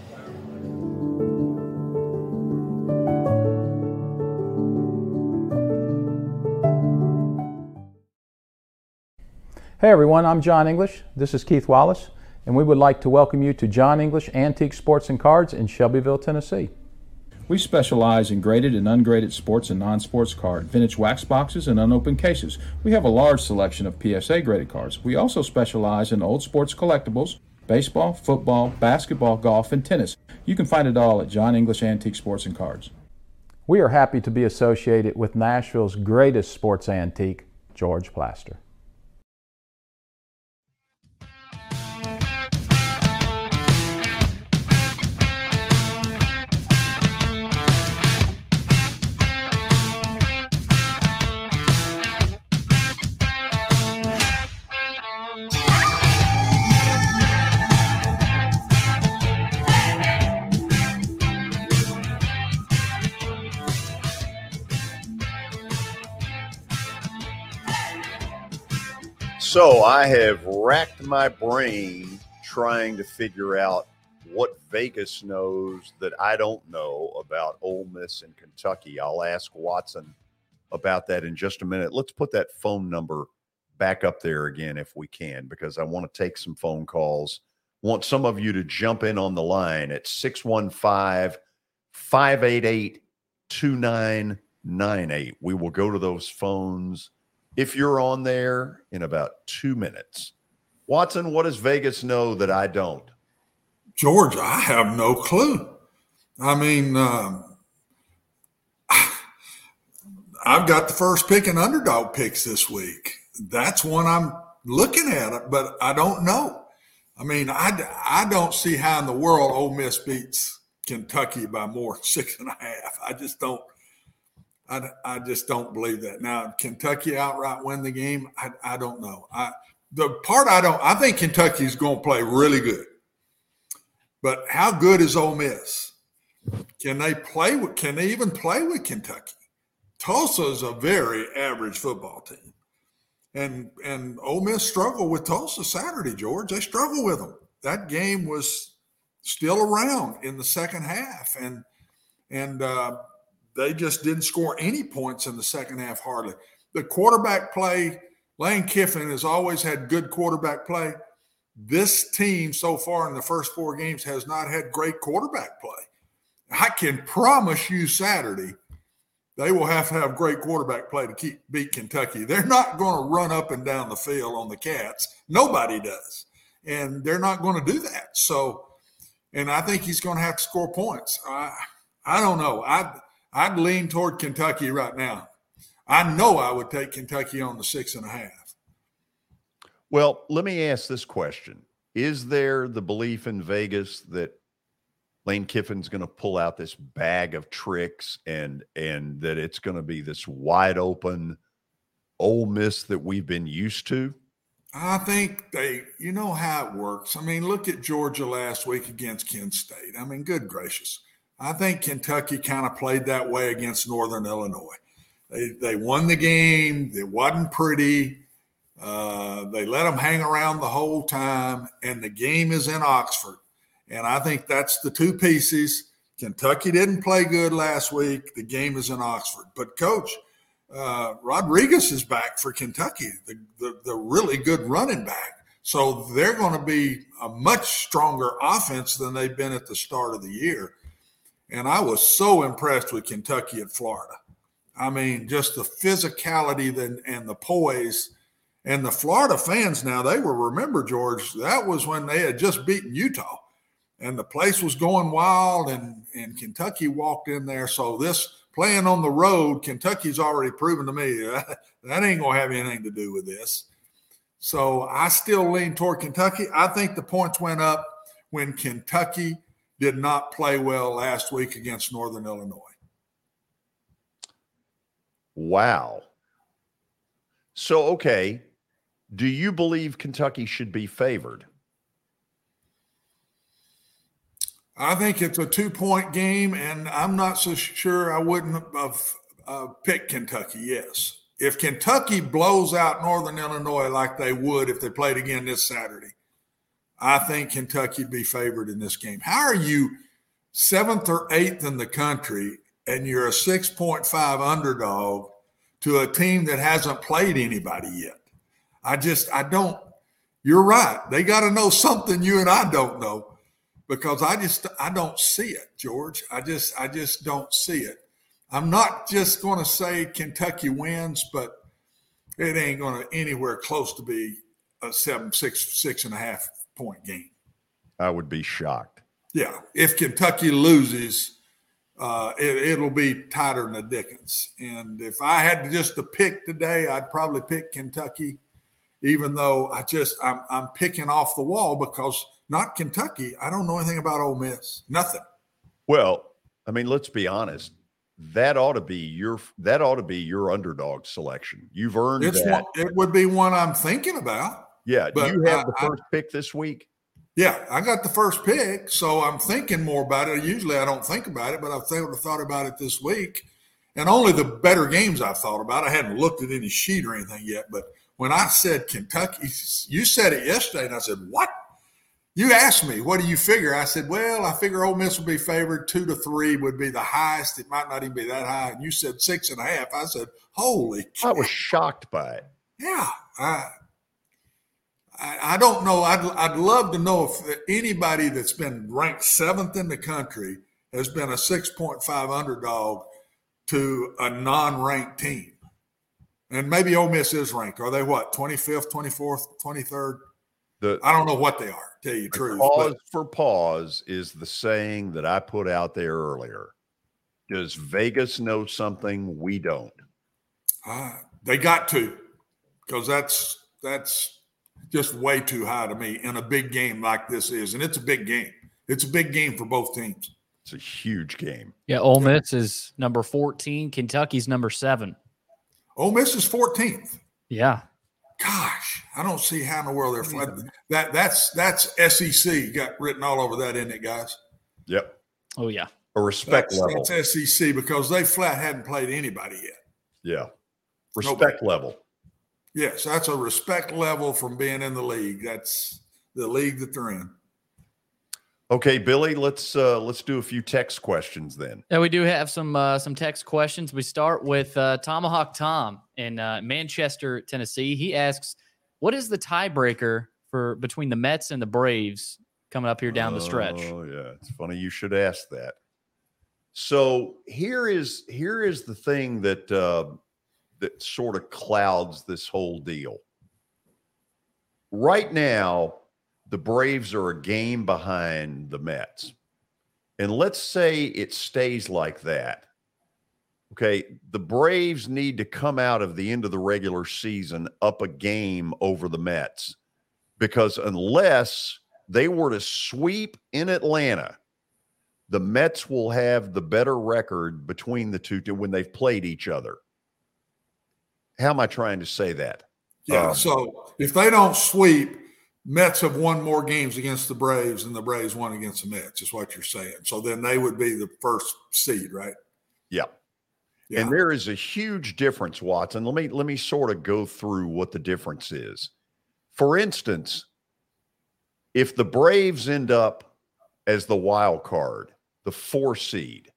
Hey everyone, I'm John English. This is Keith Wallace, and we would like to welcome you to John English Antique Sports and Cards in Shelbyville, Tennessee. We specialize in graded and ungraded sports and non sports cards, vintage wax boxes, and unopened cases. We have a large selection of PSA graded cards. We also specialize in old sports collectibles, baseball, football, basketball, golf, and tennis. You can find it all at John English Antique Sports and Cards. We are happy to be associated with Nashville's greatest sports antique, George Plaster. So I have racked my brain trying to figure out what Vegas knows that I don't know about Ole Miss and Kentucky. I'll ask Watson about that in just a minute. Let's put that phone number back up there again if we can, because I want to take some phone calls. Want some of you to jump in on the line at 615 588 2998. We will go to those phones if you're on there in about two minutes. Watson, what does Vegas know that I don't? George, I have no clue. I mean, um, I've got the first pick and underdog picks this week. That's one I'm looking at, but I don't know. I mean, I, I don't see how in the world Ole Miss beats Kentucky by more than six and a half. I just don't. I, I just don't believe that. Now, Kentucky outright win the game. I, I don't know. I the part I don't. I think Kentucky's going to play really good, but how good is Ole Miss? Can they play with? Can they even play with Kentucky? Tulsa is a very average football team, and and Ole Miss struggled with Tulsa Saturday. George, they struggled with them. That game was still around in the second half, and and uh, they just didn't score any points in the second half, hardly. The quarterback play, Lane Kiffin has always had good quarterback play. This team so far in the first four games has not had great quarterback play. I can promise you Saturday, they will have to have great quarterback play to keep beat Kentucky. They're not going to run up and down the field on the Cats. Nobody does. And they're not going to do that. So, and I think he's going to have to score points. I, I don't know. I I'd lean toward Kentucky right now. I know I would take Kentucky on the six and a half. Well, let me ask this question. Is there the belief in Vegas that Lane Kiffin's going to pull out this bag of tricks and and that it's going to be this wide open Ole Miss that we've been used to? I think they, you know how it works. I mean, look at Georgia last week against Kent State. I mean, good gracious. I think Kentucky kind of played that way against Northern Illinois. They, they won the game. It wasn't pretty. Uh, they let them hang around the whole time, and the game is in Oxford. And I think that's the two pieces. Kentucky didn't play good last week. The game is in Oxford. But, coach, uh, Rodriguez is back for Kentucky, the, the, the really good running back. So they're going to be a much stronger offense than they've been at the start of the year. And I was so impressed with Kentucky at Florida. I mean, just the physicality and, and the poise. And the Florida fans now, they will remember, George, that was when they had just beaten Utah and the place was going wild and, and Kentucky walked in there. So this playing on the road, Kentucky's already proven to me that, that ain't going to have anything to do with this. So I still lean toward Kentucky. I think the points went up when Kentucky did not play well last week against Northern Illinois. Wow. So, okay. Do you believe Kentucky should be favored? I think it's a two point game, and I'm not so sure I wouldn't have uh, picked Kentucky. Yes. If Kentucky blows out Northern Illinois like they would if they played again this Saturday, I think Kentucky'd be favored in this game. How are you seventh or eighth in the country and you're a 6.5 underdog to a team that hasn't played anybody yet? I just, I don't, you're right. They got to know something you and I don't know because I just, I don't see it, George. I just, I just don't see it. I'm not just going to say Kentucky wins, but it ain't going to anywhere close to be a seven, six, six and a half point game. I would be shocked. Yeah, if Kentucky loses, uh, it, will be tighter than the Dickens. And if I had to just to pick today, I'd probably pick Kentucky, even though I just I'm, I'm picking off the wall because not Kentucky. I don't know anything about Ole Miss. Nothing. Well, I mean, let's be honest. That ought to be your that ought to be your underdog selection. You've earned it's that. One, it would be one I'm thinking about. Yeah. Do you have I, the first I, pick this week? Yeah, I got the first pick, so I'm thinking more about it. Usually I don't think about it, but I've thought about it this week. And only the better games I've thought about. I hadn't looked at any sheet or anything yet. But when I said Kentucky, you said it yesterday, and I said, What? You asked me, what do you figure? I said, well, I figure Ole Miss would be favored. Two to three would be the highest. It might not even be that high. And you said six and a half. I said, holy. I was shocked by it. Yeah. I, I, I don't know. I'd, I'd love to know if anybody that's been ranked seventh in the country has been a 6.5 underdog to a non ranked team. And maybe Ole Miss is ranked. Are they what, 25th, 24th, 23rd? The, I don't know what they are, tell you the truth. Pause but. for pause is the saying that I put out there earlier. Does Vegas know something we don't? Uh, they got to, because that's that's just way too high to me in a big game like this is. And it's a big game. It's a big game for both teams. It's a huge game. Yeah, Ole Miss is number 14. Kentucky's number seven. Ole Miss is 14th. Yeah. Gosh, I don't see how in the world they're flat. That that's that's SEC got written all over that, isn't it, guys? Yep. Oh yeah. A respect that's, level. That's SEC because they flat hadn't played anybody yet. Yeah. Respect Nobody. level. Yes, that's a respect level from being in the league. That's the league that they're in. Okay, Billy, let's uh let's do a few text questions then. Yeah, we do have some uh some text questions. We start with uh Tomahawk Tom in uh, Manchester, Tennessee. He asks, "What is the tiebreaker for between the Mets and the Braves coming up here down the stretch?" Oh, yeah. It's funny you should ask that. So, here is here is the thing that uh that sort of clouds this whole deal. Right now, the Braves are a game behind the Mets. And let's say it stays like that. Okay. The Braves need to come out of the end of the regular season up a game over the Mets because unless they were to sweep in Atlanta, the Mets will have the better record between the two when they've played each other. How am I trying to say that? Yeah. Um, so if they don't sweep, Mets have won more games against the Braves than the Braves won against the Mets, is what you're saying. So then they would be the first seed, right? Yeah. And there is a huge difference, Watson. Let me let me sort of go through what the difference is. For instance, if the Braves end up as the wild card, the four seed,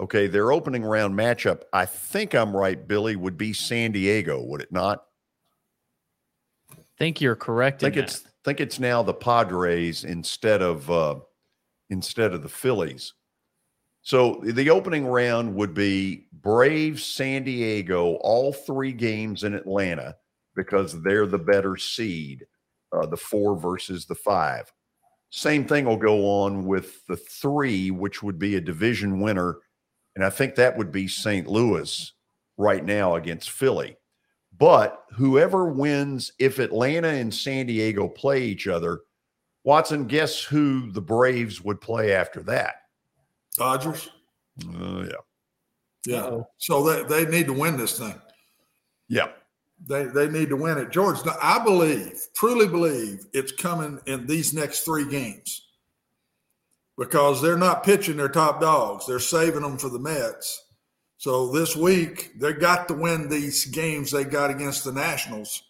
okay, their opening round matchup, I think I'm right, Billy, would be San Diego, would it not? think you're correct. think in it's that. think it's now the Padres instead of uh, instead of the Phillies. So the opening round would be Braves, San Diego, all three games in Atlanta because they're the better seed, uh, the four versus the five. Same thing will go on with the three, which would be a division winner, and I think that would be St. Louis right now against Philly. But whoever wins, if Atlanta and San Diego play each other, Watson, guess who the Braves would play after that? Dodgers. Uh, yeah. Yeah. So they, they need to win this thing. Yeah. They they need to win it. George, I believe, truly believe it's coming in these next three games because they're not pitching their top dogs. They're saving them for the Mets. So this week they got to win these games they got against the Nationals.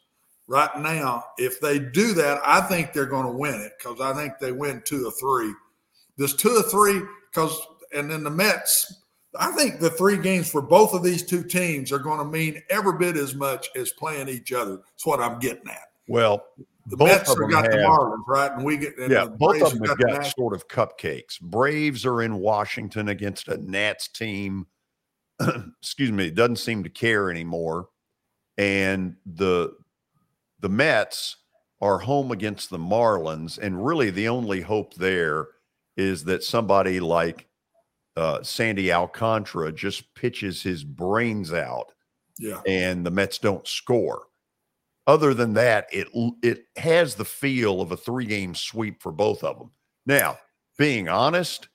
Right now, if they do that, I think they're going to win it because I think they win two or three. This two or three because, and then the Mets. I think the three games for both of these two teams are going to mean every bit as much as playing each other. That's what I'm getting at. Well, The both Mets of them got the Marlins, right? And we get and yeah, the both of them have have the got Nationals. sort of cupcakes. Braves are in Washington against a Nats team. excuse me, doesn't seem to care anymore, and the the Mets are home against the Marlins, and really the only hope there is that somebody like uh, Sandy Alcantara just pitches his brains out Yeah. and the Mets don't score. Other than that, it it has the feel of a three game sweep for both of them. Now, being honest,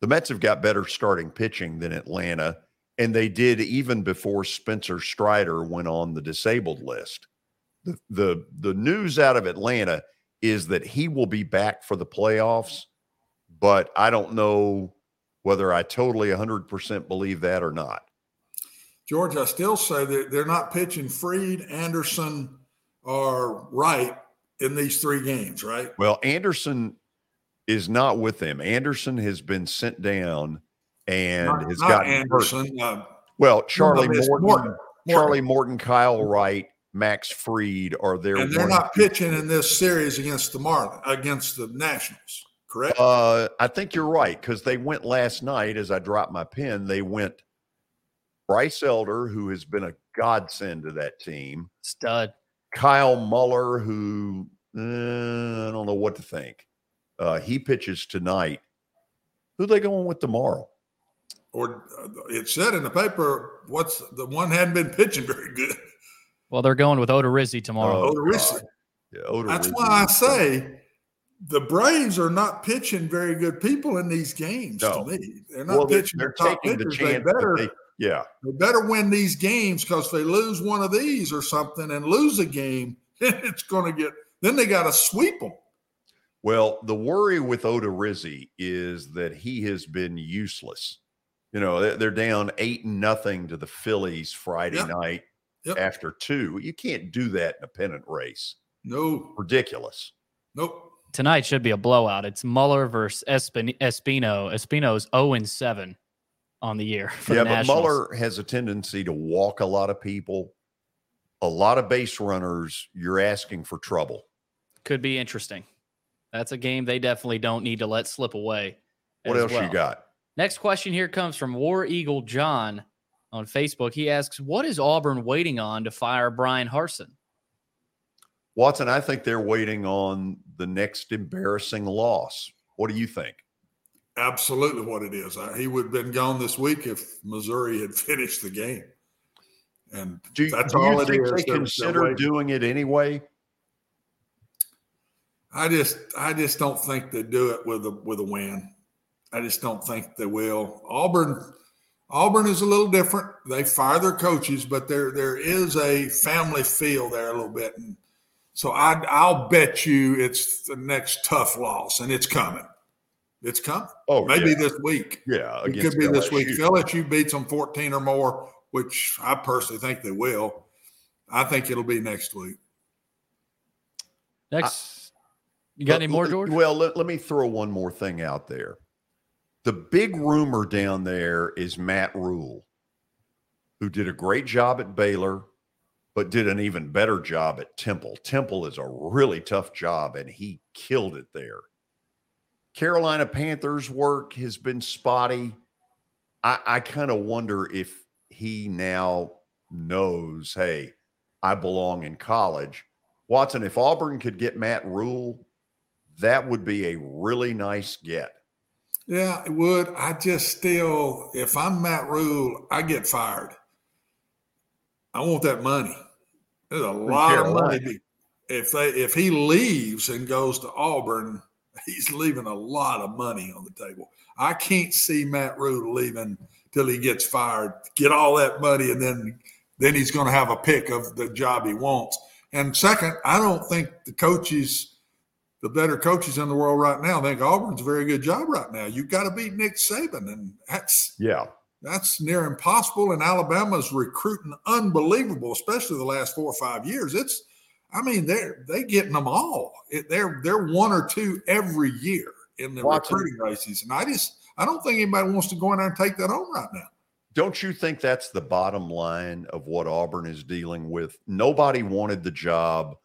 the Mets have got better starting pitching than Atlanta, and they did even before Spencer Strider went on the disabled list. The the the news out of Atlanta is that he will be back for the playoffs, but I don't know whether I totally 100% believe that or not. George, I still say that they're not pitching Fried, Anderson, or Wright in these three games, right? Well, Anderson is not with them. Anderson has been sent down and Not- has gotten Anderson. Uh, Well, Charlie Morton, Morton. Charlie Morton, Kyle Wright, Max Fried are there. and they're not pitching in this series against the Marlins, against the Nationals, correct? Uh, I think you're right because they went last night. As I dropped my pen, they went Bryce Elder, who has been a godsend to that team. Stud. Kyle Muller, who uh, I don't know what to think. Uh, he pitches tonight. Who they going with tomorrow? or uh, it said in the paper, what's the one hadn't been pitching very good. Well, they're going with Odorizzi tomorrow. Odorizzi. Yeah, Odorizzi. That's why I say the Braves are not pitching very good people in these games No. to me. They're not Well, they- pitching they're their top taking the pitchers. They chance that better, they- yeah. they better win these games because if they lose one of these or something and lose a game, it's going to get, then they got to sweep them. Well, the worry with Odorizzi is that he has been useless. You know, they're- they're down eight and nothing to the Phillies Friday Yep. night Yep. after two. You can't do that in a pennant race. No. Ridiculous. Nope. Tonight should be a blowout. It's Muller versus Espin- Espino. Espino's 0 and 7 on the year. Yeah, but. Muller has a tendency to walk a lot of people, a lot of base runners. You're asking for trouble. could be interesting. That's a game they definitely don't need to let slip away. What else you got? Next question here comes from War Eagle John on Facebook. He asks, "What is Auburn waiting on to fire Bryan Harsin?" Watson, I think they're waiting on the next embarrassing loss. What do you think? Absolutely what it is. He would have been gone this week if Missouri had finished the game. And Do, that's do all you it think is. they consider doing it anyway? I just I just don't think they do it with a with a win. I just don't think they will. Auburn Auburn is a little different. They fire their coaches, but there there is a family feel there a little bit. And so I I'll bet you it's the next tough loss, and it's coming. It's coming. Oh, maybe yeah. this week. Yeah, it could be this week. LSU. If LSU beats them fourteen or more, which I personally think they will. I think it'll be next week. Next, you got any more, George? Well, let, let me throw one more thing out there. The big rumor down there is Matt Rhule, who did a great job at Baylor, but did an even better job at Temple. Temple is a really tough job, and he killed it there. Carolina Panthers work has been spotty. I, I kind of wonder if he now knows, hey, I belong in college. Watson, if Auburn could get Matt Rhule, that would be a really nice get. Yeah, it would. I just still, if I'm Matt Rhule, I get fired. I want that money. There's a lot of money. If they if he leaves and goes to Auburn, he's leaving a lot of money on the table. I can't see Matt Rhule leaving till he gets fired, get all that money, and then then he's going to have a pick of the job he wants. And second, I don't think the coaches, the better coaches in the world right now, think Auburn's a very good job right now. You've got to beat Nick Saban, and that's Yeah. that's near impossible. And Alabama's recruiting unbelievable, especially the last four or five years. It's, I mean, they're they getting them all. It, they're they're one or two every year in the Watson. recruiting races, and I just I don't think anybody wants to go in there and take that on right now. Don't you think that's the bottom line of what Auburn is dealing with? Nobody wanted the job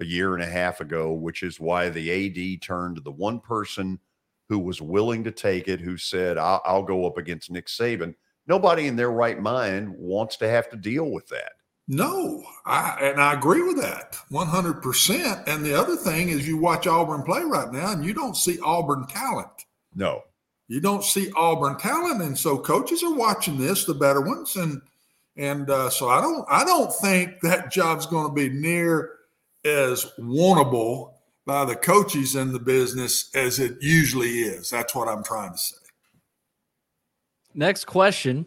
a year and a half ago, which is why the AD turned to the one person who was willing to take it, who said, I'll, I'll go up against Nick Saban. Nobody in their right mind wants to have to deal with that. No, I and I agree with that one hundred percent. And the other thing is, you watch Auburn play right now, and you don't see Auburn talent. No. You don't see Auburn talent, and so coaches are watching this, the better ones, and and uh, so I don't I don't think that job's going to be near as wantable by the coaches in the business as it usually is. That's what I'm trying to say. Next question.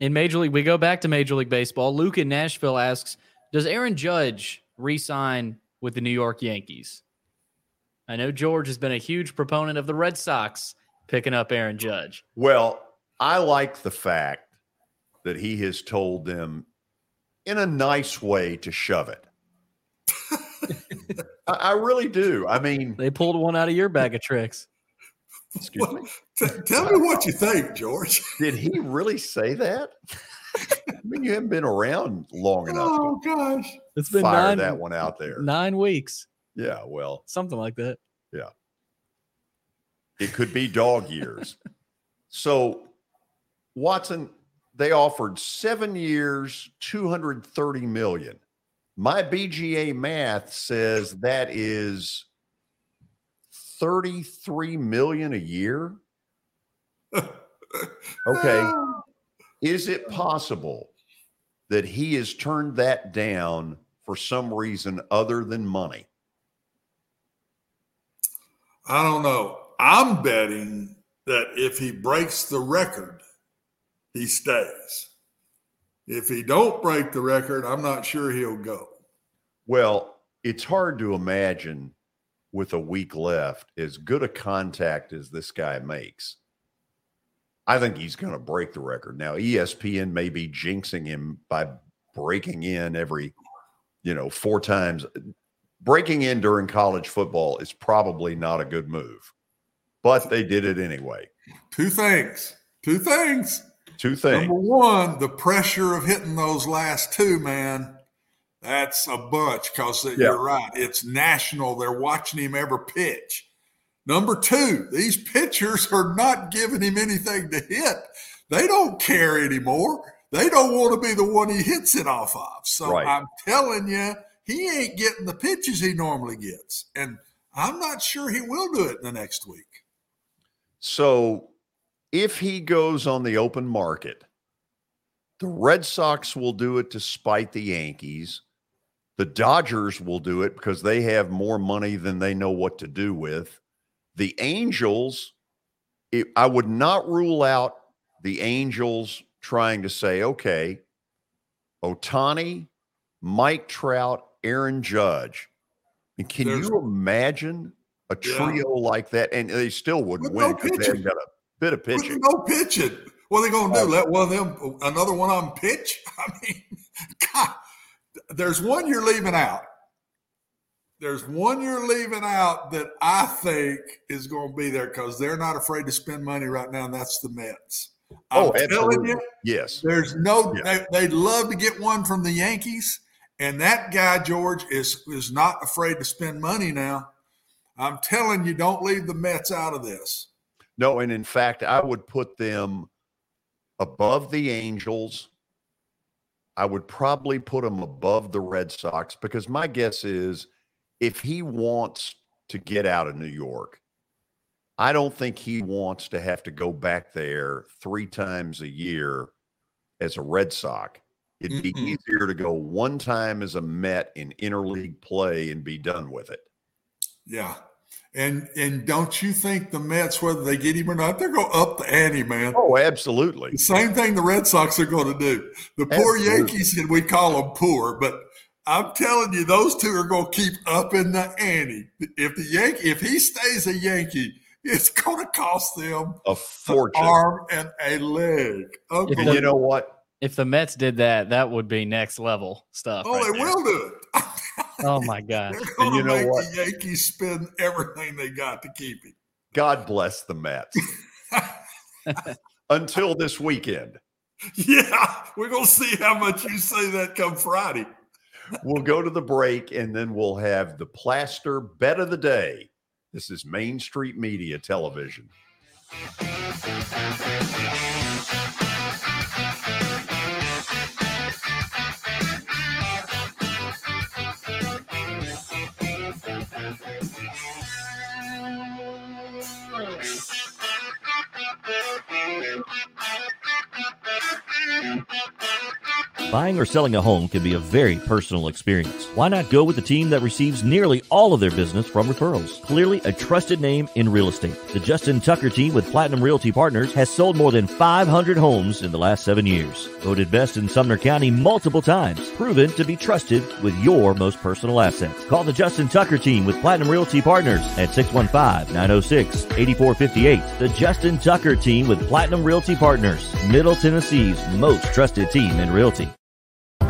In Major League, we go back to Major League Baseball. Luke in Nashville asks Does Aaron Judge re sign with the New York Yankees? I know George has been a huge proponent of the Red Sox picking up Aaron Judge. Well, I like the fact that he has told them in a nice way to shove it. I, I really do. I mean, they pulled one out of your bag of tricks. Excuse me. T- tell me what you think, George. Did he really say that? I mean, you haven't been around long enough Oh gosh, It's to been fire nine, that one out there. nine weeks, Yeah, well, something like that. yeah. It could be dog years. So, Watson, they offered seven years, 230 million. My BGA math says that is 33 million a year. Okay. Is it possible that he has turned that down for some reason other than money? I don't know. I'm betting that if he breaks the record, he stays. If he don't break the record, I'm not sure he'll go. Well, it's hard to imagine with a week left as good a contact as this guy makes. I think he's going to break the record. Now, ESPN may be jinxing him by breaking in every, you know, four times. Breaking in during college football is probably not a good move, but they did it anyway. Two things. Two things. Two things. Number one, the pressure of hitting those last two, man. That's a bunch because Yeah. you're right. It's national. They're watching him ever pitch. Number two, these pitchers are not giving him anything to hit. They don't care anymore. They don't want to be the one he hits it off of. So Right. I'm telling you, he ain't getting the pitches he normally gets. And I'm not sure he will do it in the next week. So if he goes on the open market, the Red Sox will do it to spite the Yankees. The Dodgers will do it because they have more money than they know what to do with. The Angels, it, I would not rule out the Angels trying to say, okay, Ohtani, Mike Trout, Aaron Judge. And can There's- you imagine a Yeah. trio like that? And they still would With win no because they haven't got a bit of With pitching. no pitching. What are they going to do? Oh. Let one of them, another one of them pitch? I mean, God, there's one you're leaving out. There's one you're leaving out that I think is going to be there because they're not afraid to spend money right now, and that's the Mets. I'm Oh, telling absolutely. you, Yes. there's no. Yeah. They, they'd love to get one from the Yankees, and that guy George is is not afraid to spend money now. I'm telling you, don't leave the Mets out of this. No, and in fact, I would put them above the Angels. I would probably put him above the Red Sox because my guess is if he wants to get out of New York, I don't think he wants to have to go back there three times a year as a Red Sox. It'd be Mm-mm. easier to go one time as a Met in interleague play and be done with it. Yeah. And and don't you think the Mets, whether they get him or not, they're going to up the ante, man. Oh, absolutely. The same thing the Red Sox are going to do. The poor Absolutely. Yankees, and we call them poor, but I'm telling you, those two are going to keep up in the ante. If the Yankee, if he stays a Yankee, it's going to cost them A fortune. arm and a leg. Okay. And you know what? If the Mets did that, that would be next level stuff. oh, right they there. will do it. Oh my god. They're going to you know make what? the Yankees spend everything they got to keep him. God bless the Mets. Until this weekend, Yeah, we're going to see how much you say that come Friday. we'll go to the break and then we'll have the plaster bet of the day. This is Main Street Media Television. Thank you. Buying or selling a home can be a very personal experience. Why not go with the team that receives nearly all of their business from referrals? Clearly a trusted name in real estate. The Justin Tucker team with Platinum Realty Partners has sold more than 500 homes in the last seven years. Voted best in Sumner County multiple times. Proven to be trusted with your most personal assets. Call the Justin Tucker team with Platinum Realty Partners at 615-906-8458. The Justin Tucker team with Platinum Realty Partners. Middle Tennessee's most trusted team in realty.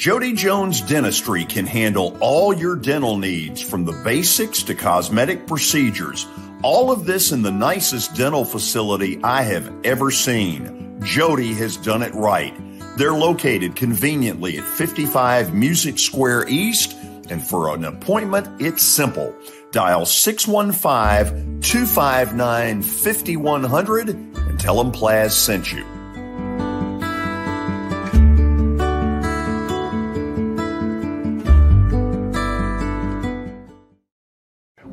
Jody Jones Dentistry can handle all your dental needs from the basics to cosmetic procedures. All of this in the nicest dental facility I have ever seen. Jody has done it right. They're located conveniently at 55 Music Square East, and for an appointment, it's simple. Dial 615 259 5100 and tell them Plaz sent you.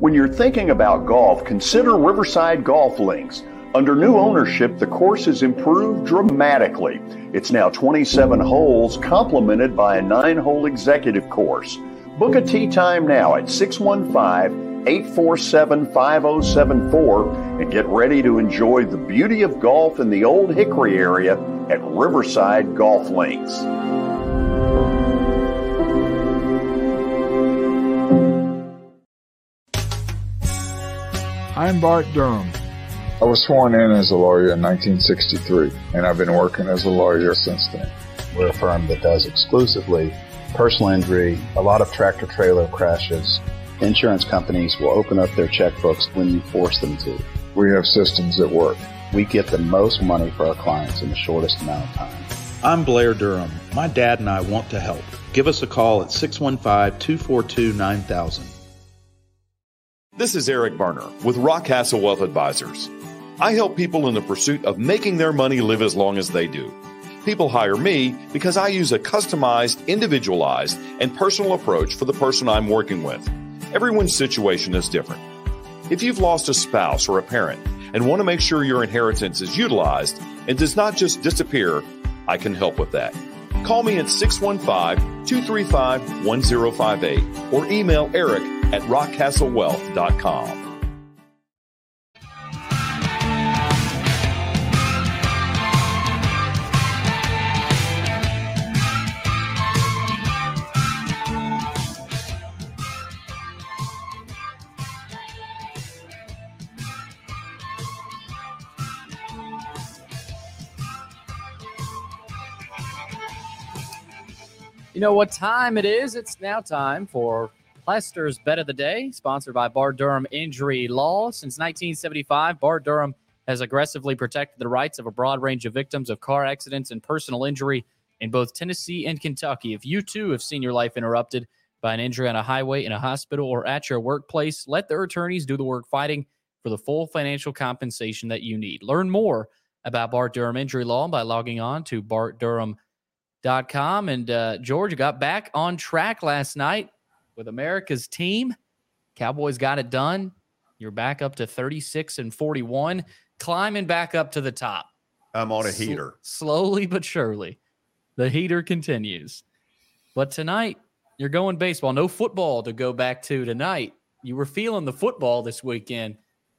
When you're thinking about golf, consider Riverside Golf Links. Under new ownership, the course has improved dramatically. It's now 27 holes, complemented by a nine hole executive course. Book a tee time now at 615 847 5074 and get ready to enjoy the beauty of golf in the Old Hickory area at Riverside Golf Links. I'm Bart Durham. I was sworn in as a lawyer in 1963, and I've been working as a lawyer since then. We're a firm that does exclusively personal injury, a lot of tractor trailer crashes. Insurance companies will open up their checkbooks when you force them to. We have systems that work. We get the most money for our clients in the shortest amount of time. I'm Blair Durham. My dad and I want to help. Give us a call at 615 242 9000. This is Eric Berner with Rock Castle Wealth Advisors. I help people in the pursuit of making their money live as long as they do. People hire me because I use a customized, individualized, and personal approach for the person I'm working with. Everyone's situation is different. If you've lost a spouse or a parent and want to make sure your inheritance is utilized and does not just disappear, I can help with that. Call me at 615 235 1058 or email eric at rockcastlewealth.com. You know what time it is? It's now time for Lester's Bet of the Day, sponsored by Bart Durham Injury Law. Since 1975, Bart Durham has aggressively protected the rights of a broad range of victims of car accidents and personal injury in both Tennessee and Kentucky. If you too have seen your life interrupted by an injury on a highway, in a hospital, or at your workplace, let their attorneys do the work fighting for the full financial compensation that you need. Learn more about Bart Durham Injury Law by logging on to bartdurham.com. And uh, George got back on track last night with America's team. Cowboys got it done. You're back up to 36 and 41, climbing back up to the top. I'm on a Sl- heater. slowly but surely, the heater continues. But tonight, you're going baseball. No football to go back to tonight. You were feeling the football this weekend.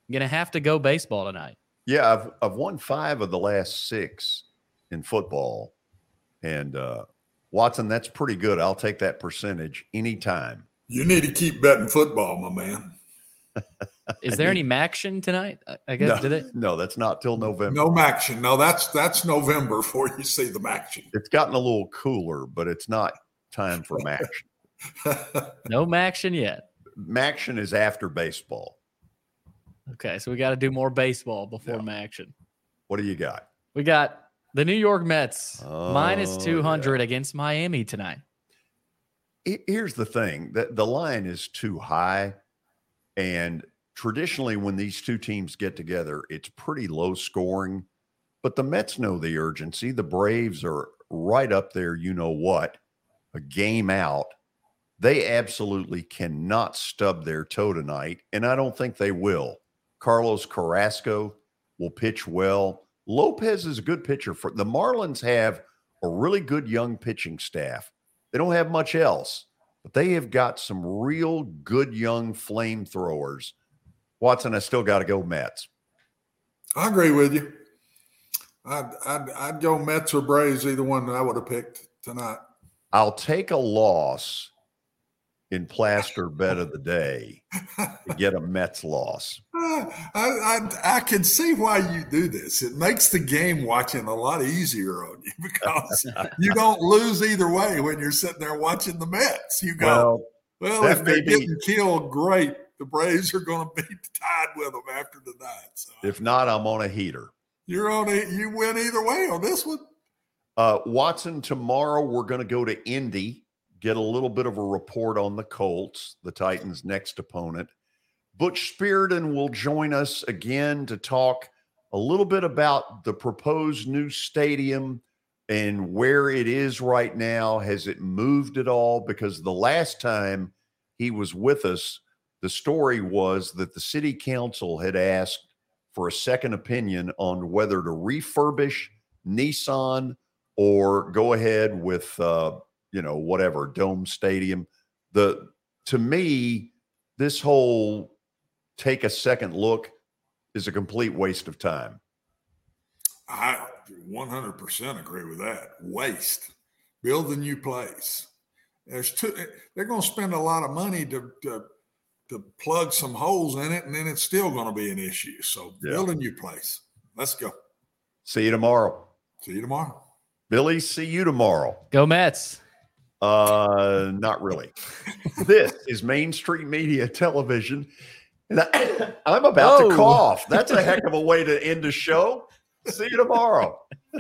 You're going to have to go baseball tonight. Yeah, I've I've won five of the last six in football, and uh, Watson, that's pretty good. I'll take that percentage anytime. You need to keep betting football, my man. Is there any action tonight? I- I guess, No, did it? no, that's not till November. No action. No, that's that's November before you see the action. It's gotten a little cooler, but it's not time for action. No action yet. Action is after baseball. Okay, so we got to do more baseball before action. What do you got? We got the New York Mets Oh, 200 against Miami tonight. He- Here's the thing: that the line is too high, and traditionally, when these two teams get together, it's pretty low scoring. But the Mets know the urgency. The Braves are right up there. You know what? A game out. They absolutely cannot stub their toe tonight, and I don't think they will. Carlos Carrasco will pitch well. Lopez is a good pitcher for the Marlins have a really good young pitching staff. They don't have much else, but they have got some real good young flamethrowers. Watson, I still got to go Mets. I agree with you. I'd, I'd I'd go Mets or Braves, either one that I would have picked tonight. I'll take a loss in plaster bet of the day to get a Mets loss. I, I I can see why you do this. It makes the game watching a lot easier on you because you don't lose either way when you're sitting there watching the Mets. You go, well, that if they're be- getting killed, great. The Braves are going to be tied with them after tonight. So If not, I'm on a heater. you're on it. You win either way on this one. Uh, Watson, tomorrow we're going to go to Indy, get a little bit of a report on the Colts, the Titans' next opponent. Butch Spyridon will join us again to talk a little bit about the proposed new stadium and where it is right now. Has it moved at all? Because the last time he was with us, the story was that the city council had asked for a second opinion on whether to refurbish Nissan or go ahead with uh, you know whatever dome stadium. The to me, this whole take a second look is a complete waste of time. I 100% agree with that. Waste. Build a new place. There's two. Eh, they're going to spend a lot of money to, to to plug some holes in it, and then it's still going to be an issue. So Yeah. build a new place. Let's go. See you tomorrow. See you tomorrow. Billy, see you tomorrow. Go Mets. Uh, not really. this is Main Street Media Television. And I, I'm about Oh. to cough. That's a heck of a way to end a show. See you tomorrow.